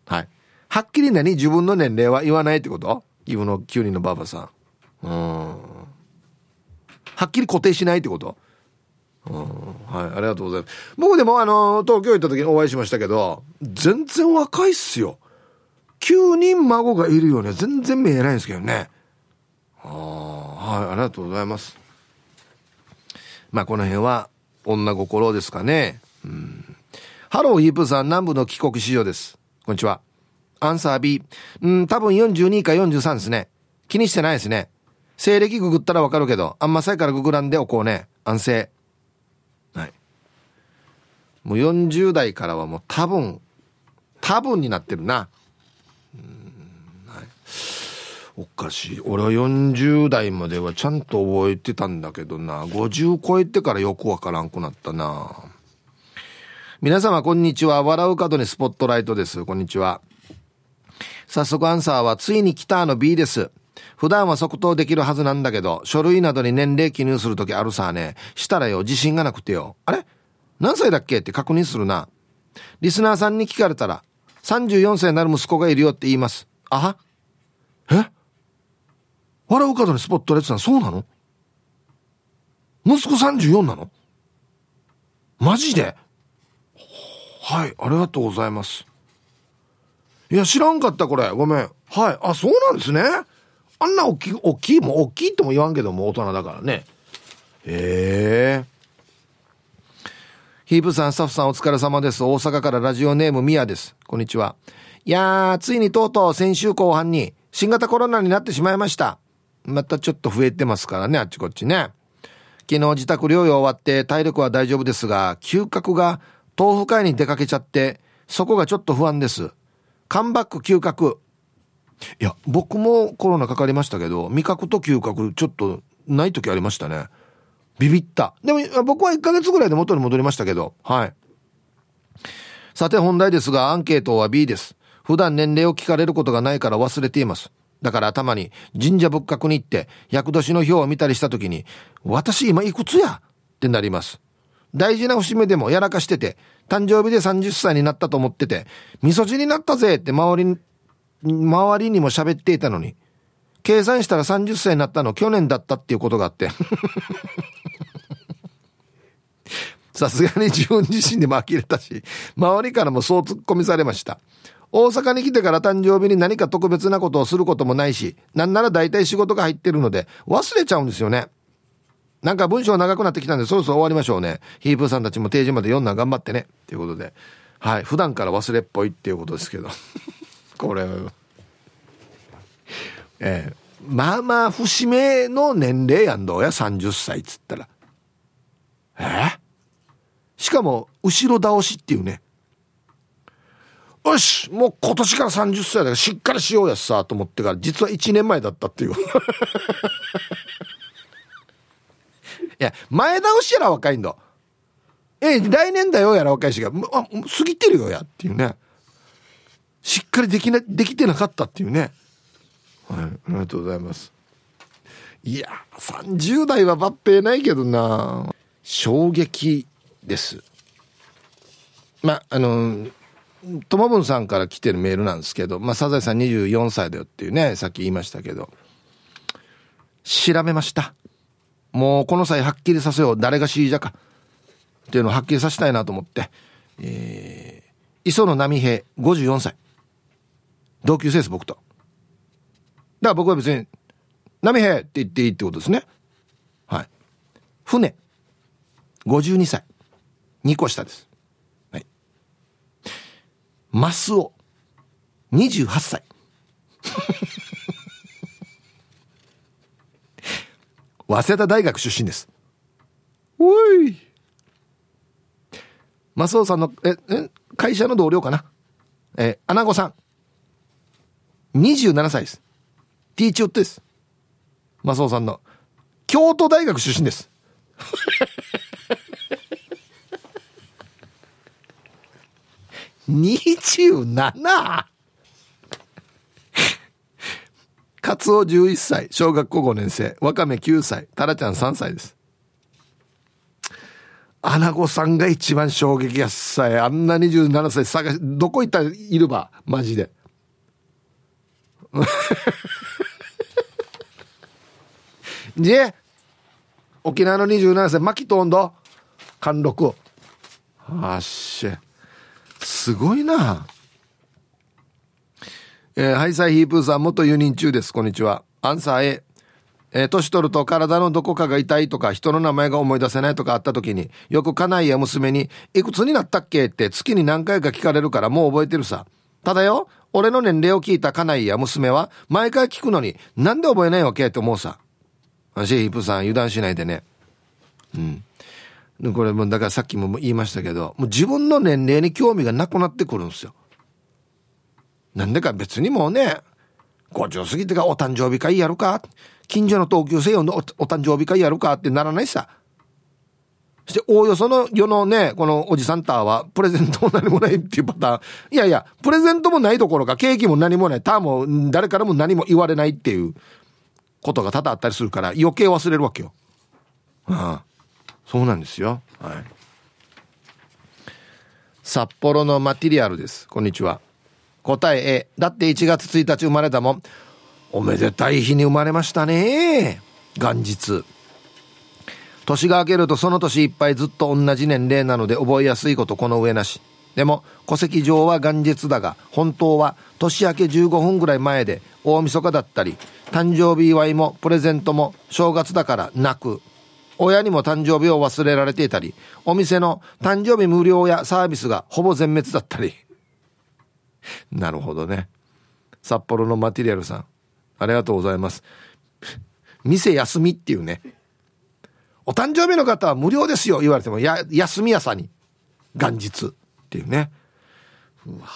はい。はっきり何？自分の年齢は言わないってこと？岐阜の9人のばばさん。うん。はっきり固定しないってこと？うん。はい。ありがとうございます。僕でもあの東京行った時にお会いしましたけど全然若いっすよ。9人孫がいるよね全然見えないんですけどね。ああはい。ありがとうございます。まあこの辺は女心ですかね。うん。ハローヒープさん南部の帰国子女です。こんにちは。アンサー B うん多分42か43ですね。気にしてないですね。西暦ググったらわかるけどあんまさいからググらんでおこうね。安静。はい。もう40代からはもう多分多分になってるな。うん、はい。おかしい。俺は40代まではちゃんと覚えてたんだけどな。50超えてからよくわからんくなったな。皆様こんにちは。笑う角にスポットライトです。こんにちは。早速アンサーはついに来たの B です。普段は即答できるはずなんだけど書類などに年齢記入するときあるさね。したらよ自信がなくてよ。あれ？何歳だっけ？って確認するな。リスナーさんに聞かれたら34歳になる息子がいるよって言います。あは？え？笑う角にスポットライトさんそうなの？息子34なの？マジで？はい、ありがとうございます。いや、知らんかった、これ。ごめん。はい。あ、そうなんですね。あんな大きい、大きいも大きいとも言わんけども、大人だからね。へえ。ヒープさん、スタッフさんお疲れ様です。大阪からラジオネームミヤです。こんにちは。いやー、ついにとうとう先週後半に新型コロナになってしまいました。またちょっと増えてますからね、あっちこっちね。昨日自宅療養終わって体力は大丈夫ですが、嗅覚が豆腐会に出かけちゃって、そこがちょっと不安です。カムバック嗅覚。いや、僕もコロナかかりましたけど、味覚と嗅覚ちょっとない時ありましたね。ビビった。でも僕は1ヶ月ぐらいで元に戻りましたけど、はい。さて本題ですが、アンケートは B です。普段年齢を聞かれることがないから忘れています。だから頭に神社仏閣に行って、厄年の表を見たりした時に、私今いくつや？ってなります。大事な節目でもやらかしてて、誕生日で30歳になったと思ってて、味噌汁になったぜって周りに、周りにも喋っていたのに、計算したら30歳になったの去年だったっていうことがあって。さすがに自分自身でも呆れたし、周りからもそう突っ込みされました。大阪に来てから誕生日に何か特別なことをすることもないし、なんなら大体仕事が入ってるので忘れちゃうんですよね。なんか文章長くなってきたんで、そろそろ終わりましょうね。ヒープーさんたちも定時まで読んだ頑張ってね。ということで。はい。普段から忘れっぽいっていうことですけど。これ、ええー、まあまあ、節目の年齢やんどうや、30歳っつったら。えー、しかも、後ろ倒しっていうね。よしもう今年から30歳だからしっかりしようやさと思ってから実は1年前だったっていう や、前倒しやら若いんだ。え、来年だよやら若いしが、あ、過ぎてるよやっていうね。しっかりできな、できてなかったっていうね。はい、ありがとうございます。いや、30代は抜兵ないけどな。衝撃です。ま、あの、ともぶんさんから来てるメールなんですけど、まあ、サザエさん24歳だよっていうね、さっき言いましたけど、調べました。もうこの際はっきりさせよう。誰が C 者か。っていうのをはっきりさせたいなと思って。えー、磯野波平、54歳。同級生です、僕と。だから僕は別に、波平って言っていいってことですね。はい。船、52歳。2個下です。はい。マスオ、28歳。早稲田大学出身です。おい。マスオさんの、え、え、会社の同僚かな？えアナゴさん。27歳です。ティーチュットです。マスオさんの。京都大学出身です。27! カツオ11歳、小学校5年生、ワカメ9歳、タラちゃん3歳です。アナゴさんが一番衝撃やっさい。あんな27歳探し、どこ行ったらいるば、マジで。で、沖縄の27歳、牧とんど、貫禄。あっしすごいな。えー、ハイサイヒープーさん、元輸人中です。こんにちは。アンサー A。えー、年取ると体のどこかが痛いとか、人の名前が思い出せないとかあった時に、よく家内や娘に、いくつになったっけって月に何回か聞かれるからもう覚えてるさ。ただよ、俺の年齢を聞いた家内や娘は、毎回聞くのに、なんで覚えないわけって思うさ。シェヒープさん、油断しないでね。うん。これも、だからさっきも言いましたけど、もう自分の年齢に興味がなくなってくるんですよ。なんでか別にもうね、50過ぎてかお誕生日会やるか近所の同級生用のお誕生日会やるかってならないさ。そして、おおよその世のね、このおじさんターは、プレゼントも何もないっていうパターン。いやいや、プレゼントもないどころか、ケーキも何もない、ターも誰からも何も言われないっていうことが多々あったりするから、余計忘れるわけよ。ああそうなんですよ。はい。札幌のマティリアルです。こんにちは。答え A。だって1月1日生まれたもん。おめでたい日に生まれましたね。元日。年が明けるとその年いっぱいずっと同じ年齢なので覚えやすいことこの上なし。でも戸籍上は元日だが本当は年明け15分ぐらい前で大晦日だったり誕生日祝いもプレゼントも正月だから泣く親にも誕生日を忘れられていたりお店の誕生日無料やサービスがほぼ全滅だったりなるほどね。札幌のマテリアルさん。ありがとうございます。店休みっていうね。お誕生日の方は無料ですよ言われても、や、休み屋さんに。元日っていうね。うわ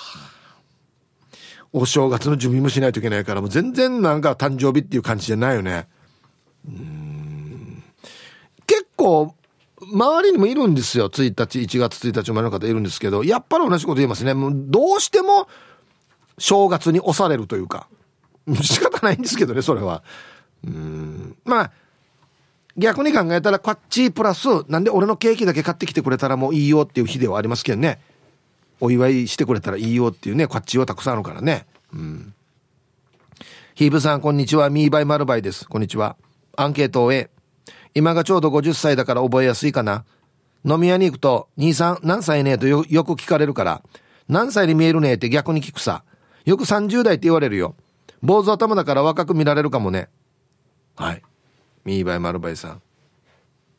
お正月の準備もしないといけないから、もう全然なんか誕生日っていう感じじゃないよね。うん結構、周りにもいるんですよ。1日、1月1日生まれの方いるんですけど、やっぱり同じこと言いますね。もうどうしても正月に押されるというか。仕方ないんですけどね、それは。うん。まあ、逆に考えたら、こっちプラス、なんで俺のケーキだけ買ってきてくれたらもういいよっていう日ではありますけどね。お祝いしてくれたらいいよっていうね、こっちはたくさんあるからね。うん。ヒーブさん、こんにちは。ミーバイマルバイです。こんにちは。アンケートを A。今がちょうど50歳だから覚えやすいかな。飲み屋に行くと、兄さん何歳ね？えとよく聞かれるから、何歳に見えるね？えって逆に聞くさ。よく30代って言われるよ。坊主頭だから若く見られるかもね。はい。ミーバイマルバイさん。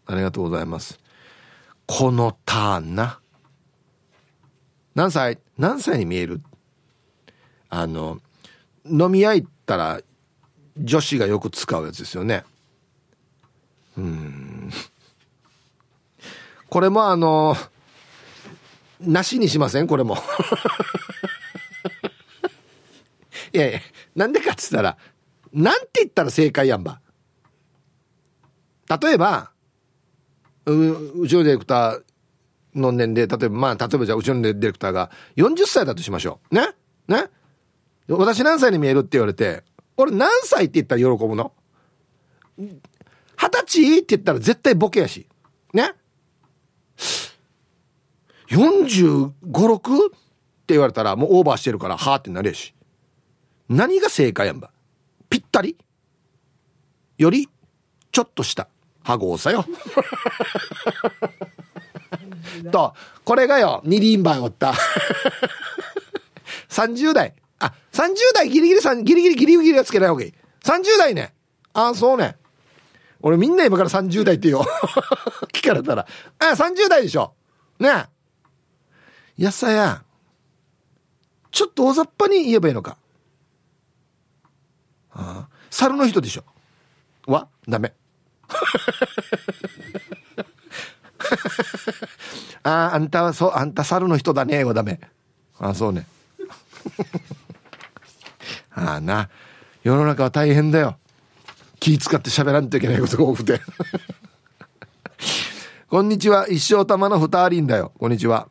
ありがとうございます。このターンな。何歳？何歳に見える？あの、飲み屋行ったら女子がよく使うやつですよね。うん。これもあのなしにしません？これも。いやいやなんでかっつったらなんて言ったら正解やんば。例えばううちのディレクターの年齢例えばまあ例えばじゃあうちのディレクターが40歳だとしましょう。ね？ね？私何歳に見えるって言われて俺何歳って言ったら喜ぶの？二十歳？って言ったら絶対ボケやし。ね ?45、6? って言われたらもうオーバーしてるから、はーってなるやし。何が正解やんば？ぴったり？より、ちょっとした、羽合さよ。と、これがよ、二輪番おった。30代。あ、30代ギリギリさん、ギリギリギリギリはつけない方がいい。30代ね。あ、そうね。俺みんな今から30代ってよ。聞かれたら。あ、30代でしょ。ねえ。やさや。ちょっと大雑把に言えばいいのか。ああ猿の人でしょ。はダメ。あ あ、あんたはそう、あんた猿の人だね。はダメ。ああ、そうね。ああな。世の中は大変だよ。気使って喋らんといけないことが多くて こんにちは。一生玉の二人だよ。こんにちは。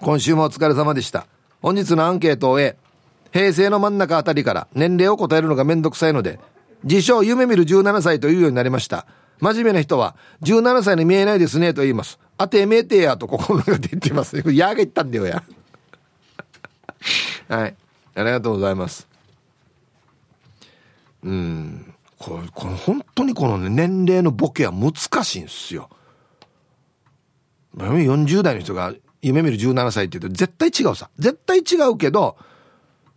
今週もお疲れ様でした。本日のアンケートを A。平成の真ん中あたりから年齢を答えるのがめんどくさいので、自称夢見る17歳というようになりました。真面目な人は、17歳に見えないですねと言います。あてめえてやと心が出てます。やが言ったんだよや。はい。ありがとうございます。うん。これ、この本当にこの、ね、年齢のボケは難しいんですよ。40代の人が夢見る17歳って言うと絶対違うさ。絶対違うけど、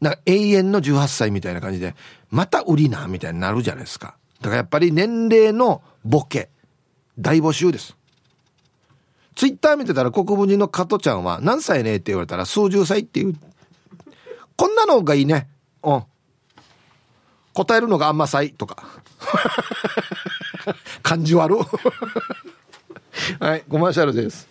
なんか永遠の18歳みたいな感じで、また売りな、みたいになるじゃないですか。だからやっぱり年齢のボケ、大募集です。ツイッター見てたら国分寺の加トちゃんは何歳ねって言われたら数十歳っていう。こんなのがいいね。うん。答えるのがあんま歳とか。感じ悪。はい、コマーシャルです。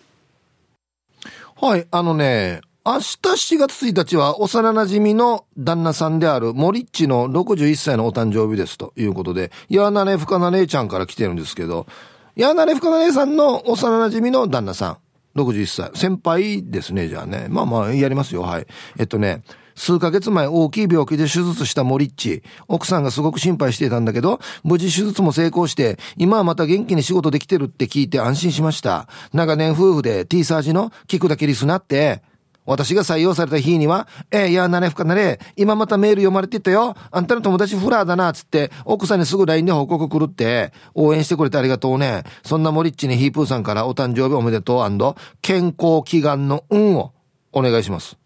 はい、あのね、明日7月1日は幼馴染の旦那さんであるモリッチの61歳のお誕生日ですということで、ヤーナレフカナ姉ちゃんから来てるんですけど、ヤーナレフカナ姉さんの幼馴染の旦那さん、61歳。先輩ですね、じゃあね。まあまあ、やりますよ、はい。えっとね、数ヶ月前大きい病気で手術したモリッチ。奥さんがすごく心配していたんだけど、無事手術も成功して、今はまた元気に仕事できてるって聞いて安心しました。長年夫婦で T サージの聞くだけリスナって、私が採用された日には、えー、いや、なれふかなれ、今またメール読まれてたよ。あんたの友達フラーだな、つって、奥さんにすぐ LINE で報告来るって、応援してくれてありがとうね。そんなモリッチにヒープーさんからお誕生日おめでとう健康祈願の運をお願いします。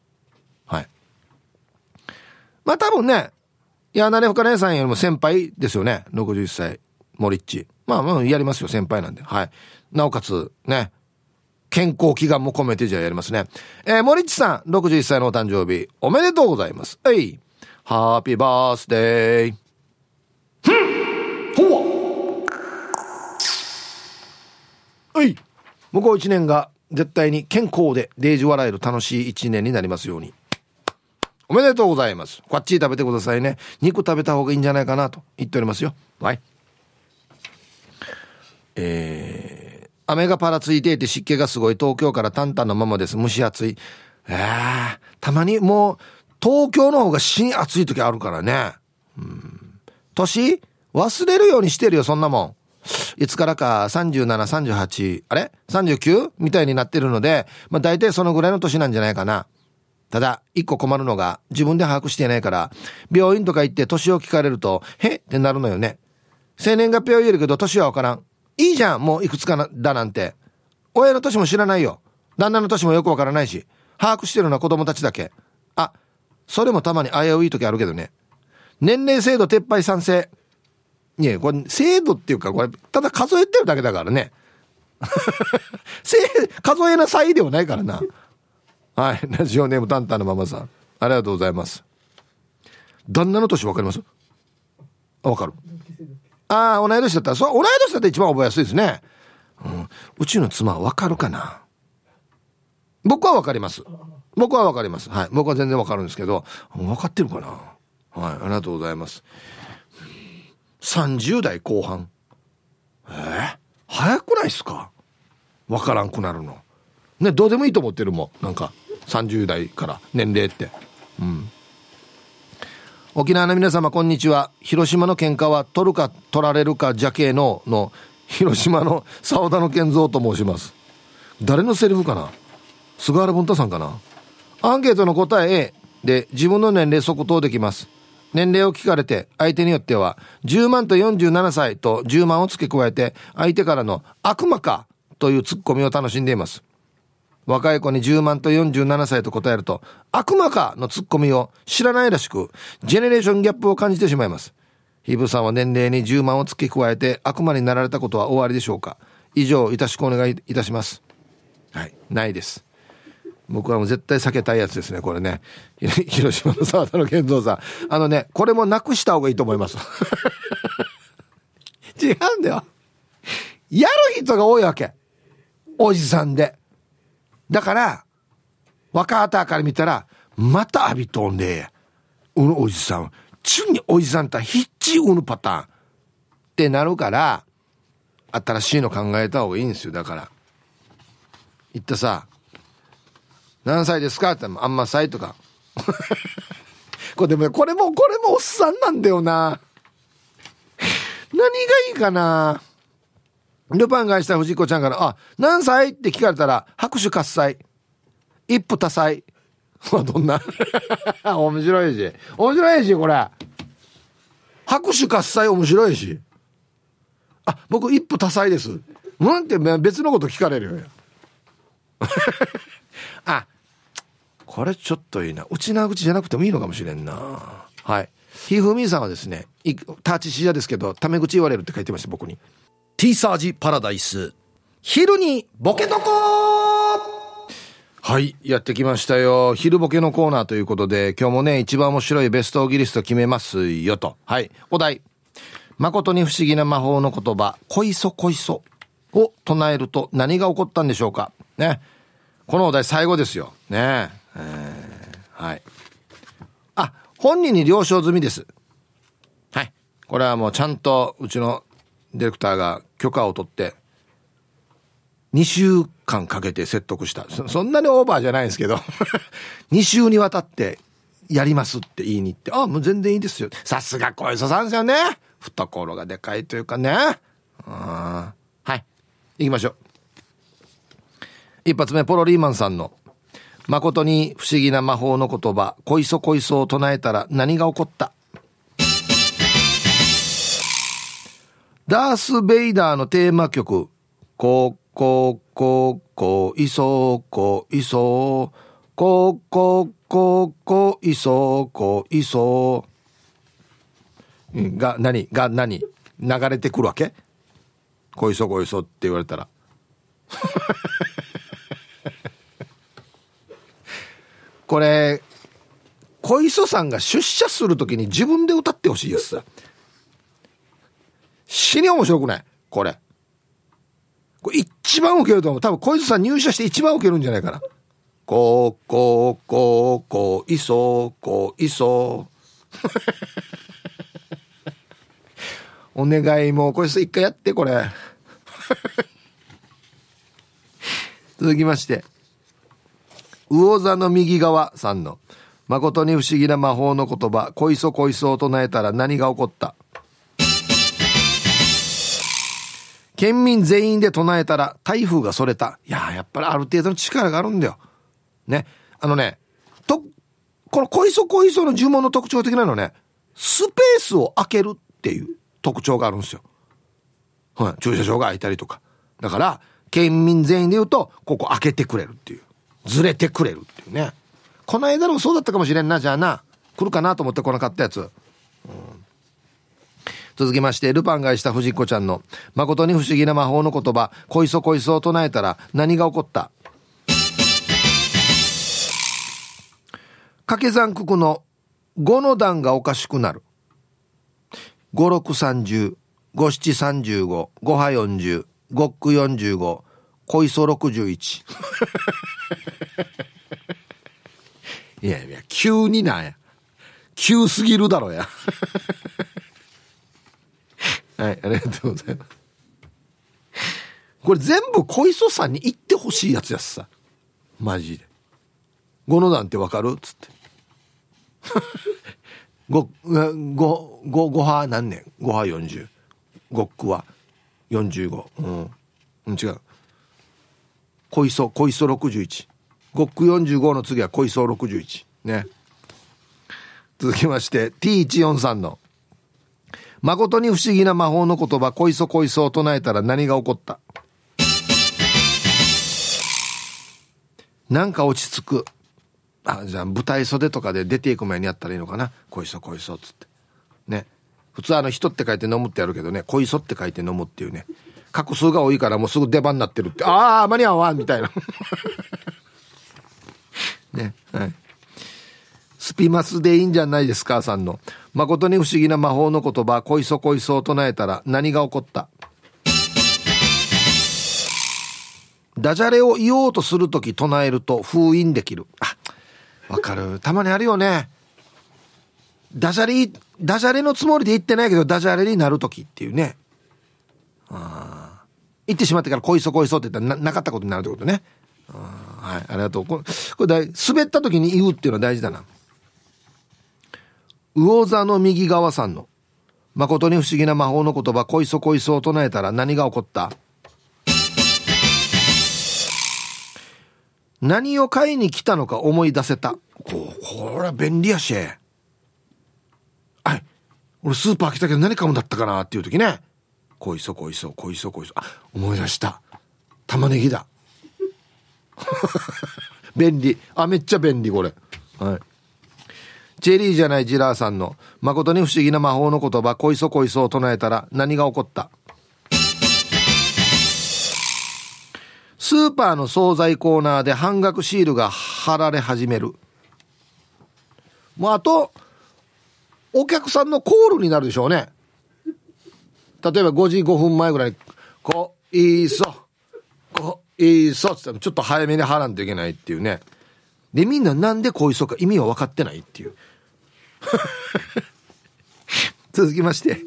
まあ多分ね、柳深姉さんよりも先輩ですよね。61歳、モリッチ。まあまあやりますよ、先輩なんで。はい。なおかつ、ね、健康祈願も込めてじゃあやりますね。えー、モリッチさん、61歳のお誕生日、おめでとうございます。はい。ハッピーバースデー。ふんほはい。向こう一年が絶対に健康でデージ笑える楽しい一年になりますように。おめでとうございます。こっち食べてくださいね。肉食べた方がいいんじゃないかなと言っておりますよ。はい。えー、雨がパラついていて湿気がすごい東京からタンタンのままです。蒸し暑い。えー、たまにもう東京の方が死暑い時あるからね。うん。年忘れるようにしてるよ、そんなもん。いつからか37、38、あれ ?39? みたいになってるので、まあ大体そのぐらいの年なんじゃないかな。ただ、一個困るのが、自分で把握してないから、病院とか行って年を聞かれると、へってなるのよね。生年月日は言えるけど、年はわからん。いいじゃん、もういくつかなだなんて。親の年も知らないよ。旦那の年もよくわからないし。把握してるのは子供たちだけ。あ、それもたまに危うい時あるけどね。年齢制度撤廃賛成。いや、これ、制度っていうか、これ、ただ数えてるだけだからね。数えなさいではないからな。はい。ラジオネームタンタンのママさん。ありがとうございます。旦那の年分かります？あ、分かる。ああ、同い年だったら、そう、同い年だったら一番覚えやすいですね。うん。うちの妻は分かるかな？僕は分かります。僕は分かります。はい。僕は全然分かるんですけど、分かってるかな？はい。ありがとうございます。30代後半。えー、早くないっすか？分からんくなるの。ね、どうでもいいと思ってるもん。なんか。30代から年齢って。うん。沖縄の皆様こんにちは。広島の喧嘩は取るか取られるか邪形のの広島の沢田の健三と申します。誰のセリフかな？菅原文太さんかな？アンケートの答え A で自分の年齢即答できます。年齢を聞かれて相手によっては10万と47歳と10万を付け加えて相手からの悪魔かというツッコミを楽しんでいます。若い子に10万と47歳と答えると、悪魔かのツッコミを知らないらしく、ジェネレーションギャップを感じてしまいます。ヒブさんは年齢に10万を付け加えて悪魔になられたことは終わりでしょうか？以上、いたしくお願いいたします。はい、ないです。僕はもう絶対避けたいやつですね、これね。広島の沢田の健三さん。あのね、これもなくした方がいいと思います。違うんだよ。やる人が多いわけ。おじさんで。だから、若あから見たら、また浴びとんで、うぬおじさん、中におじさんたひっちうぬパターンってなるから、新しいの考えた方がいいんですよ、だから。言ったさ、何歳ですかってあんま歳とか。これでも、これも、これもおっさんなんだよな。何がいいかな。ルパンがした藤子ちゃんから、あ、何歳？って聞かれたら、拍手喝采。一夫多妻。どんな？面白いし。面白いし、これ。拍手喝采面白いし。あ、僕一夫多妻です。うんて別のこと聞かれるよ。あ、これちょっといいな。内縄口じゃなくてもいいのかもしれんな。はい。ひふみさんはですね、ターチシジャですけど、タメ口言われるって書いてました、僕に。ティーサージパラダイス。昼にボケとこはい、やってきましたよ。昼ボケのコーナーということで、今日もね、一番面白いベストオギリスト決めますよと。はい、お題。誠に不思議な魔法の言葉、こいそこいそを唱えると何が起こったんでしょうか。ね。このお題最後ですよ。ね。えー、はい。あ、本人に了承済みです。はい。これはもうちゃんとうちのディレクターが許可を取って、2週間かけて説得した。そんなにオーバーじゃないんですけど 2週にわたってやりますって言いに行って、あ、もう全然いいですよ。さすが小磯さんですよね。懐がでかいというかね。はい。行きましょう。一発目、ポロリーマンさんの、誠に不思議な魔法の言葉、小磯小磯を唱えたら何が起こったダース・ベイダーのテーマ曲、ここここいそこいそ。ここここいそこいそ。が何が何？流れてくるわけ？こいそこいそって言われたら。これ小磯さんが出社する時に自分で歌ってほしいやつ死に面白くない？これこれ一番受けると思う。多分、小泉さん入社して一番受けるんじゃないかな。こう、こう、こう、こう、いそう、こう、いそう。お願いもう、これ一回やって、これ。続きまして。魚座の右側さんの、誠に不思議な魔法の言葉、こいそこいそを唱えたら何が起こった？県民全員で唱えたら台風がそれた。いややっぱりある程度の力があるんだよ。ね。あのね、と、この小磯小磯の呪文の特徴的なのね、スペースを開けるっていう特徴があるんですよ。はい。駐車場が開いたりとか。だから、県民全員で言うと、ここ開けてくれるっていう。ずれてくれるっていうね。この間もそうだったかもしれんな、じゃあな。来るかなと思って来なかったやつ。うん続きまして、ルパンがした藤子ちゃんの、誠に不思議な魔法の言葉、こいそこいそを唱えたら何が起こった？掛け算九九の5の段がおかしくなる。五六三十、五七三十五、五波四十、五九四十五、小磯六十一。いやいや、急になんや。急すぎるだろや。ありがとうございます。これ全部小磯さんに言ってほしいやつやつさ。マジで。五の段ってわかる？っつって。五、五、五、五波何年？五波四十。五区は四十五。うん。うん、違う。小磯、小磯六十一。五区四十五の次は小磯六十一。ね。続きまして、T143 の誠に不思議な魔法の言葉、こいそこいそを唱えたら何が起こった？なんか落ち着く。あ、じゃあ舞台袖とかで出ていく前にやったらいいのかな？こいそこいそっつって。ね。普通あの人って書いて飲むってやるけどね、こいそって書いて飲むっていうね。画数が多いからもうすぐ出番になってるって。ああ、間に合わんみたいな。ね。はい。スピマスでいいんじゃないですかさんの。誠に不思議な魔法の言葉、こいそこいそを唱えたら何が起こった？ダジャレを言おうとするとき唱えると封印できる。あ、わかる。たまにあるよね。ダジャレ、ダジャレのつもりで言ってないけど、ダジャレになるときっていうね。あ言ってしまってから、こいそこいそって言ったらななかったことになるってことね。はい、ありがとう。これ、これ滑った時に言うっていうのは大事だな。魚座の右側さんの誠に不思議な魔法の言葉こいそこいそを唱えたら何が起こった？何を買いに来たのか思い出せた？ここれ便利やし。はい俺スーパー来たけど何買うんだったかなっていう時ね。こいそこいそこいそこいそ。あ思い出した。玉ねぎだ。便利。あめっちゃ便利これ。はい。チェリーじゃないジラーさんの誠に不思議な魔法の言葉こいそこいそを唱えたら何が起こった？スーパーの惣菜コーナーで半額シールが貼られ始める。もうあとお客さんのコールになるでしょうね。例えば5時5分前ぐらいに「こいそこいそ」っつってちょっと早めに貼らんといけないっていうね。でみんななんでこいそか意味は分かってないっていう。続きまして。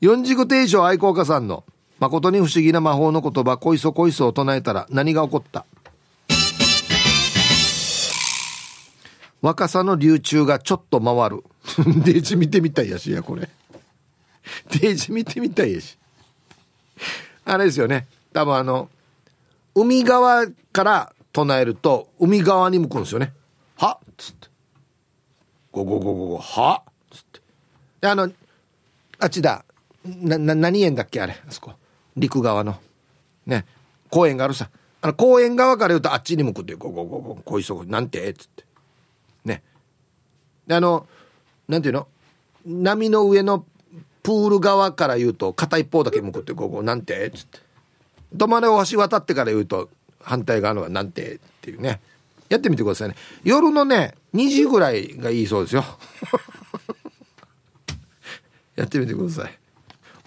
四軸定称愛好家さんの誠に不思議な魔法の言葉こいそこいそを唱えたら何が起こった？若さの流中がちょっと回る。デージ見てみたいやしやこれ。デージ見てみたいやし。あれですよね。多分あの海側から唱えると海側に向くんですよね。はっつって。ゴゴゴゴゴはっつってであのあっちだなな何園だっけあれあそこ陸側のね公園があるさあの公園側から言うとあっちに向くっていうゴゴゴゴこいそこなんてっつってねであのなんていうの波の上のプール側から言うと片一方だけ向くってここなんてっつって止まれを橋渡ってから言うと反対側のがなんてっていうねやってみてくださいね。夜のね2時ぐらいがいいそうですよ。やってみてください。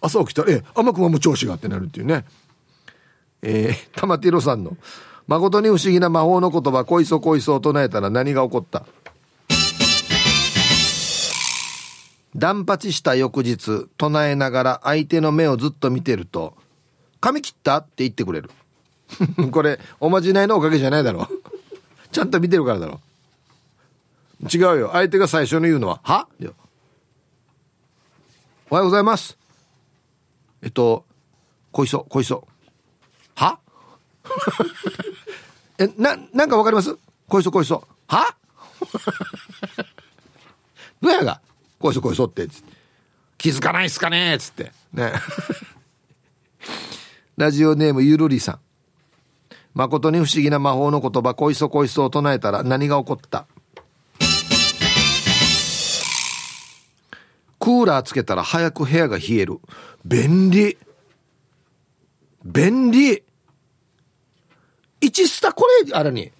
朝起きたらえ甘くも調子がってなるっていうね。えー、玉ティロさんの誠に不思議な魔法の言葉こいそこいそを唱えたら何が起こった？断髪した翌日唱えながら相手の目をずっと見てると「髪切った?」って言ってくれる。これおまじないのおかげじゃないだろちゃんと見てるからだろ。違うよ。相手が最初に言うのは「は?」おはようございますえっと小磯小磯は？えななんかわかります？小磯小磯は？どうやが？こいそこいそって。気づかないっすかね？っつって。ね。ラジオネームゆるりさん。誠に不思議な魔法の言葉こいそこいそを唱えたら何が起こった？クーラーつけたら早く部屋が冷える。便利。便利。1スタこれあれに。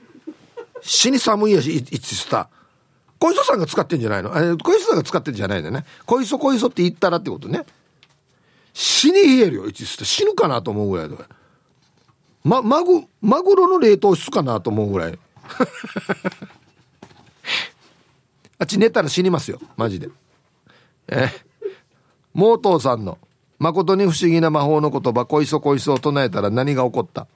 死に寒いやし1スタ。小磯さんが使ってんじゃないの？え小磯さんが使ってんじゃないんだよね小磯小磯って言ったらってことね。死に冷えるよ1スタ。死ぬかなと思うぐらいだま、マグ、マグロの冷凍室かなと思うぐらい。あっち寝たら死にますよ。マジで。えモートーさんの、誠に不思議な魔法の言葉、こいそこいそを唱えたら何が起こった？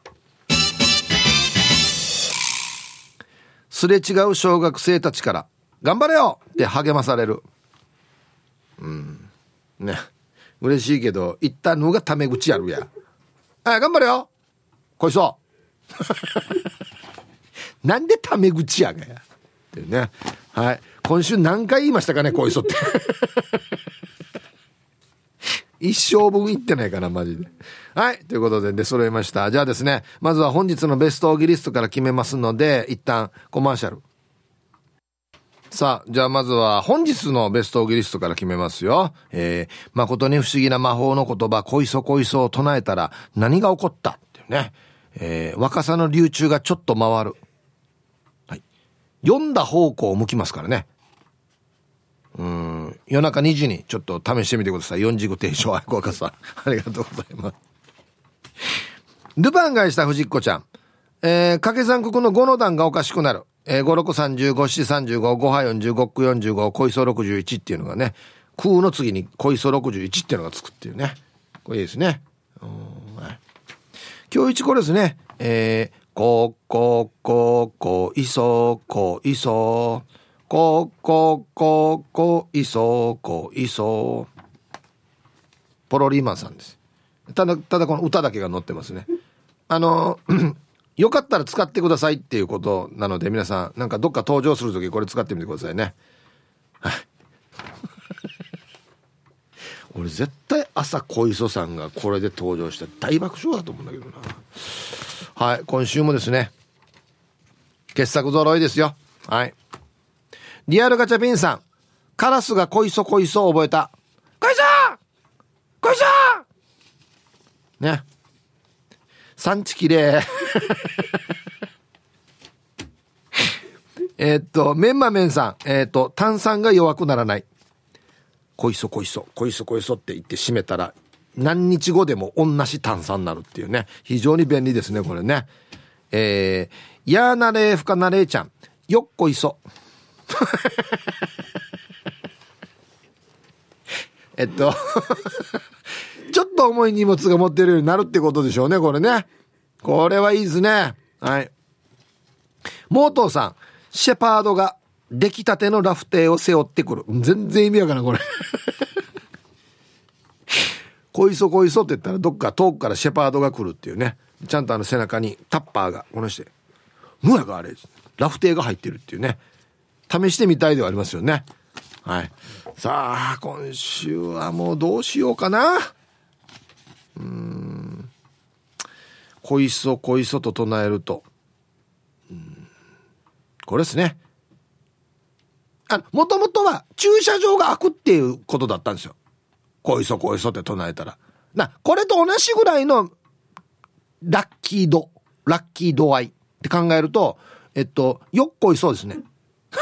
すれ違う小学生たちから、頑張れよって励まされる。うん。ね。嬉しいけど、言ったのがタメ口やるや。あ、頑張れよこいそ なんでタメ口やがや。っていうね。はい。今週何回言いましたかね、こいそって。一生分言ってないかな、マジで。はい。ということで、出揃いました。じゃあですね、まずは本日のベストオギリストから決めますので、一旦コマーシャル。さあ、じゃあまずは本日のベストオギリストから決めますよ。えー、誠に不思議な魔法の言葉、こいそこいそを唱えたら何が起こった？っていうね。えー、若さの流中がちょっと回る。はい。読んだ方向を向きますからね。うん。夜中2時にちょっと試してみてください。4時5停止愛好家さん。ありがとうございます。ルパンがした藤子ちゃん。えー、掛け算国の5の段がおかしくなる。えー、5、6、35、7、35、5波45、区45、小磯61っていうのがね、空の次に小磯61っていうのがつくっていうね。これいいですね。うん、今日一これですね。えー、こ、こ、こ、こ、いそ、こ、いそ、ここここいそこいそ。ポロリーマンさんです。ただただこの歌だけが載ってますね。あの よかったら使ってくださいっていうことなので皆さんなんかどっか登場する時これ使ってみてくださいね。はい。俺絶対朝小磯さんがこれで登場して大爆笑だと思うんだけどなはい今週もですね傑作揃いですよはいリアルガチャピンさん。カラスがこいそこいそ覚えた。こいそこいそね。産地きれい。えっと、メンマメンさん。えっ、と、炭酸が弱くならない。こいそこいそ、こいそこいそって言って締めたら、何日後でも同じ炭酸になるっていうね。非常に便利ですね、これね。えー、やーなれーふかなれーちゃん。よっこいそ。えっと ちょっと重い荷物が持ってるようになるってことでしょうね、これね。これはいいですね。はい。モートーさん、シェパードが出来たてのラフテーを背負ってくる。全然意味わからん、これ。こいそこいそって言ったらどっか遠くからシェパードが来るっていうね。ちゃんとあの背中にタッパーが、このして、むやがあれ、ラフテーが入ってるっていうね。試してみたいではありますよね。はい。さあ、今週はもうどうしようかな。うん。小磯小磯と唱えると。うん。これですね。もともとは駐車場が開くっていうことだったんですよ。小磯小磯って唱えたら。な、これと同じぐらいのラッキー度、ラッキー度合いって考えると、えっと、よっこいそうですね。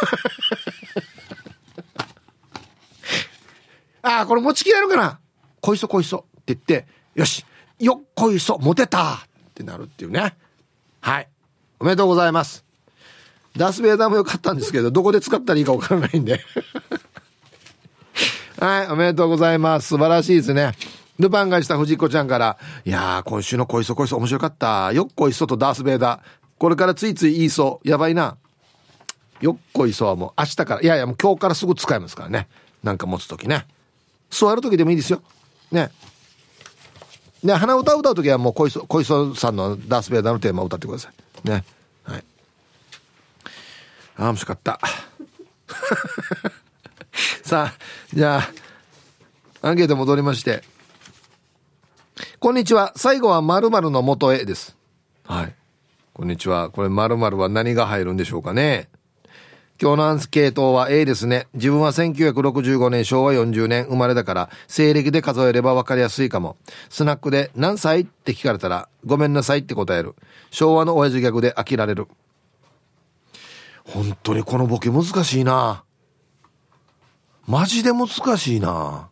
ああ、これ持ちきれるかな？こいそこいそって言って、よし、よっこいそ、モテたってなるっていうね。はい。おめでとうございます。ダースベイダーもよかったんですけど、どこで使ったらいいかわからないんで。はい、おめでとうございます。素晴らしいですね。ルパンがした藤子ちゃんから、いやー、今週のこいそこいそ面白かった。よっこいそとダースベイダー。これからついつい言いそう。やばいな。よっこいそはもう明日から、いやいやもう今日からすぐ使えますからね。なんか持つ時ね。座る時でもいいですよ。ね。ね、鼻歌を歌う時はもう小磯、小磯さんのダースベイダーのテーマを歌ってください。ね。あ、面白かった。さあ、じゃあ、アンケート戻りまして。こんにちは。最後は〇〇の元へです。はい。こんにちは。これ〇〇は何が入るんでしょうかね。今日のアンケートは A ですね。自分は1965年昭和40年生まれだから西暦で数えれば分かりやすいかも。スナックで何歳？って聞かれたらごめんなさいって答える。昭和の親父ギャグで飽きられる。本当にこのボケ難しいな。マジで難しいな。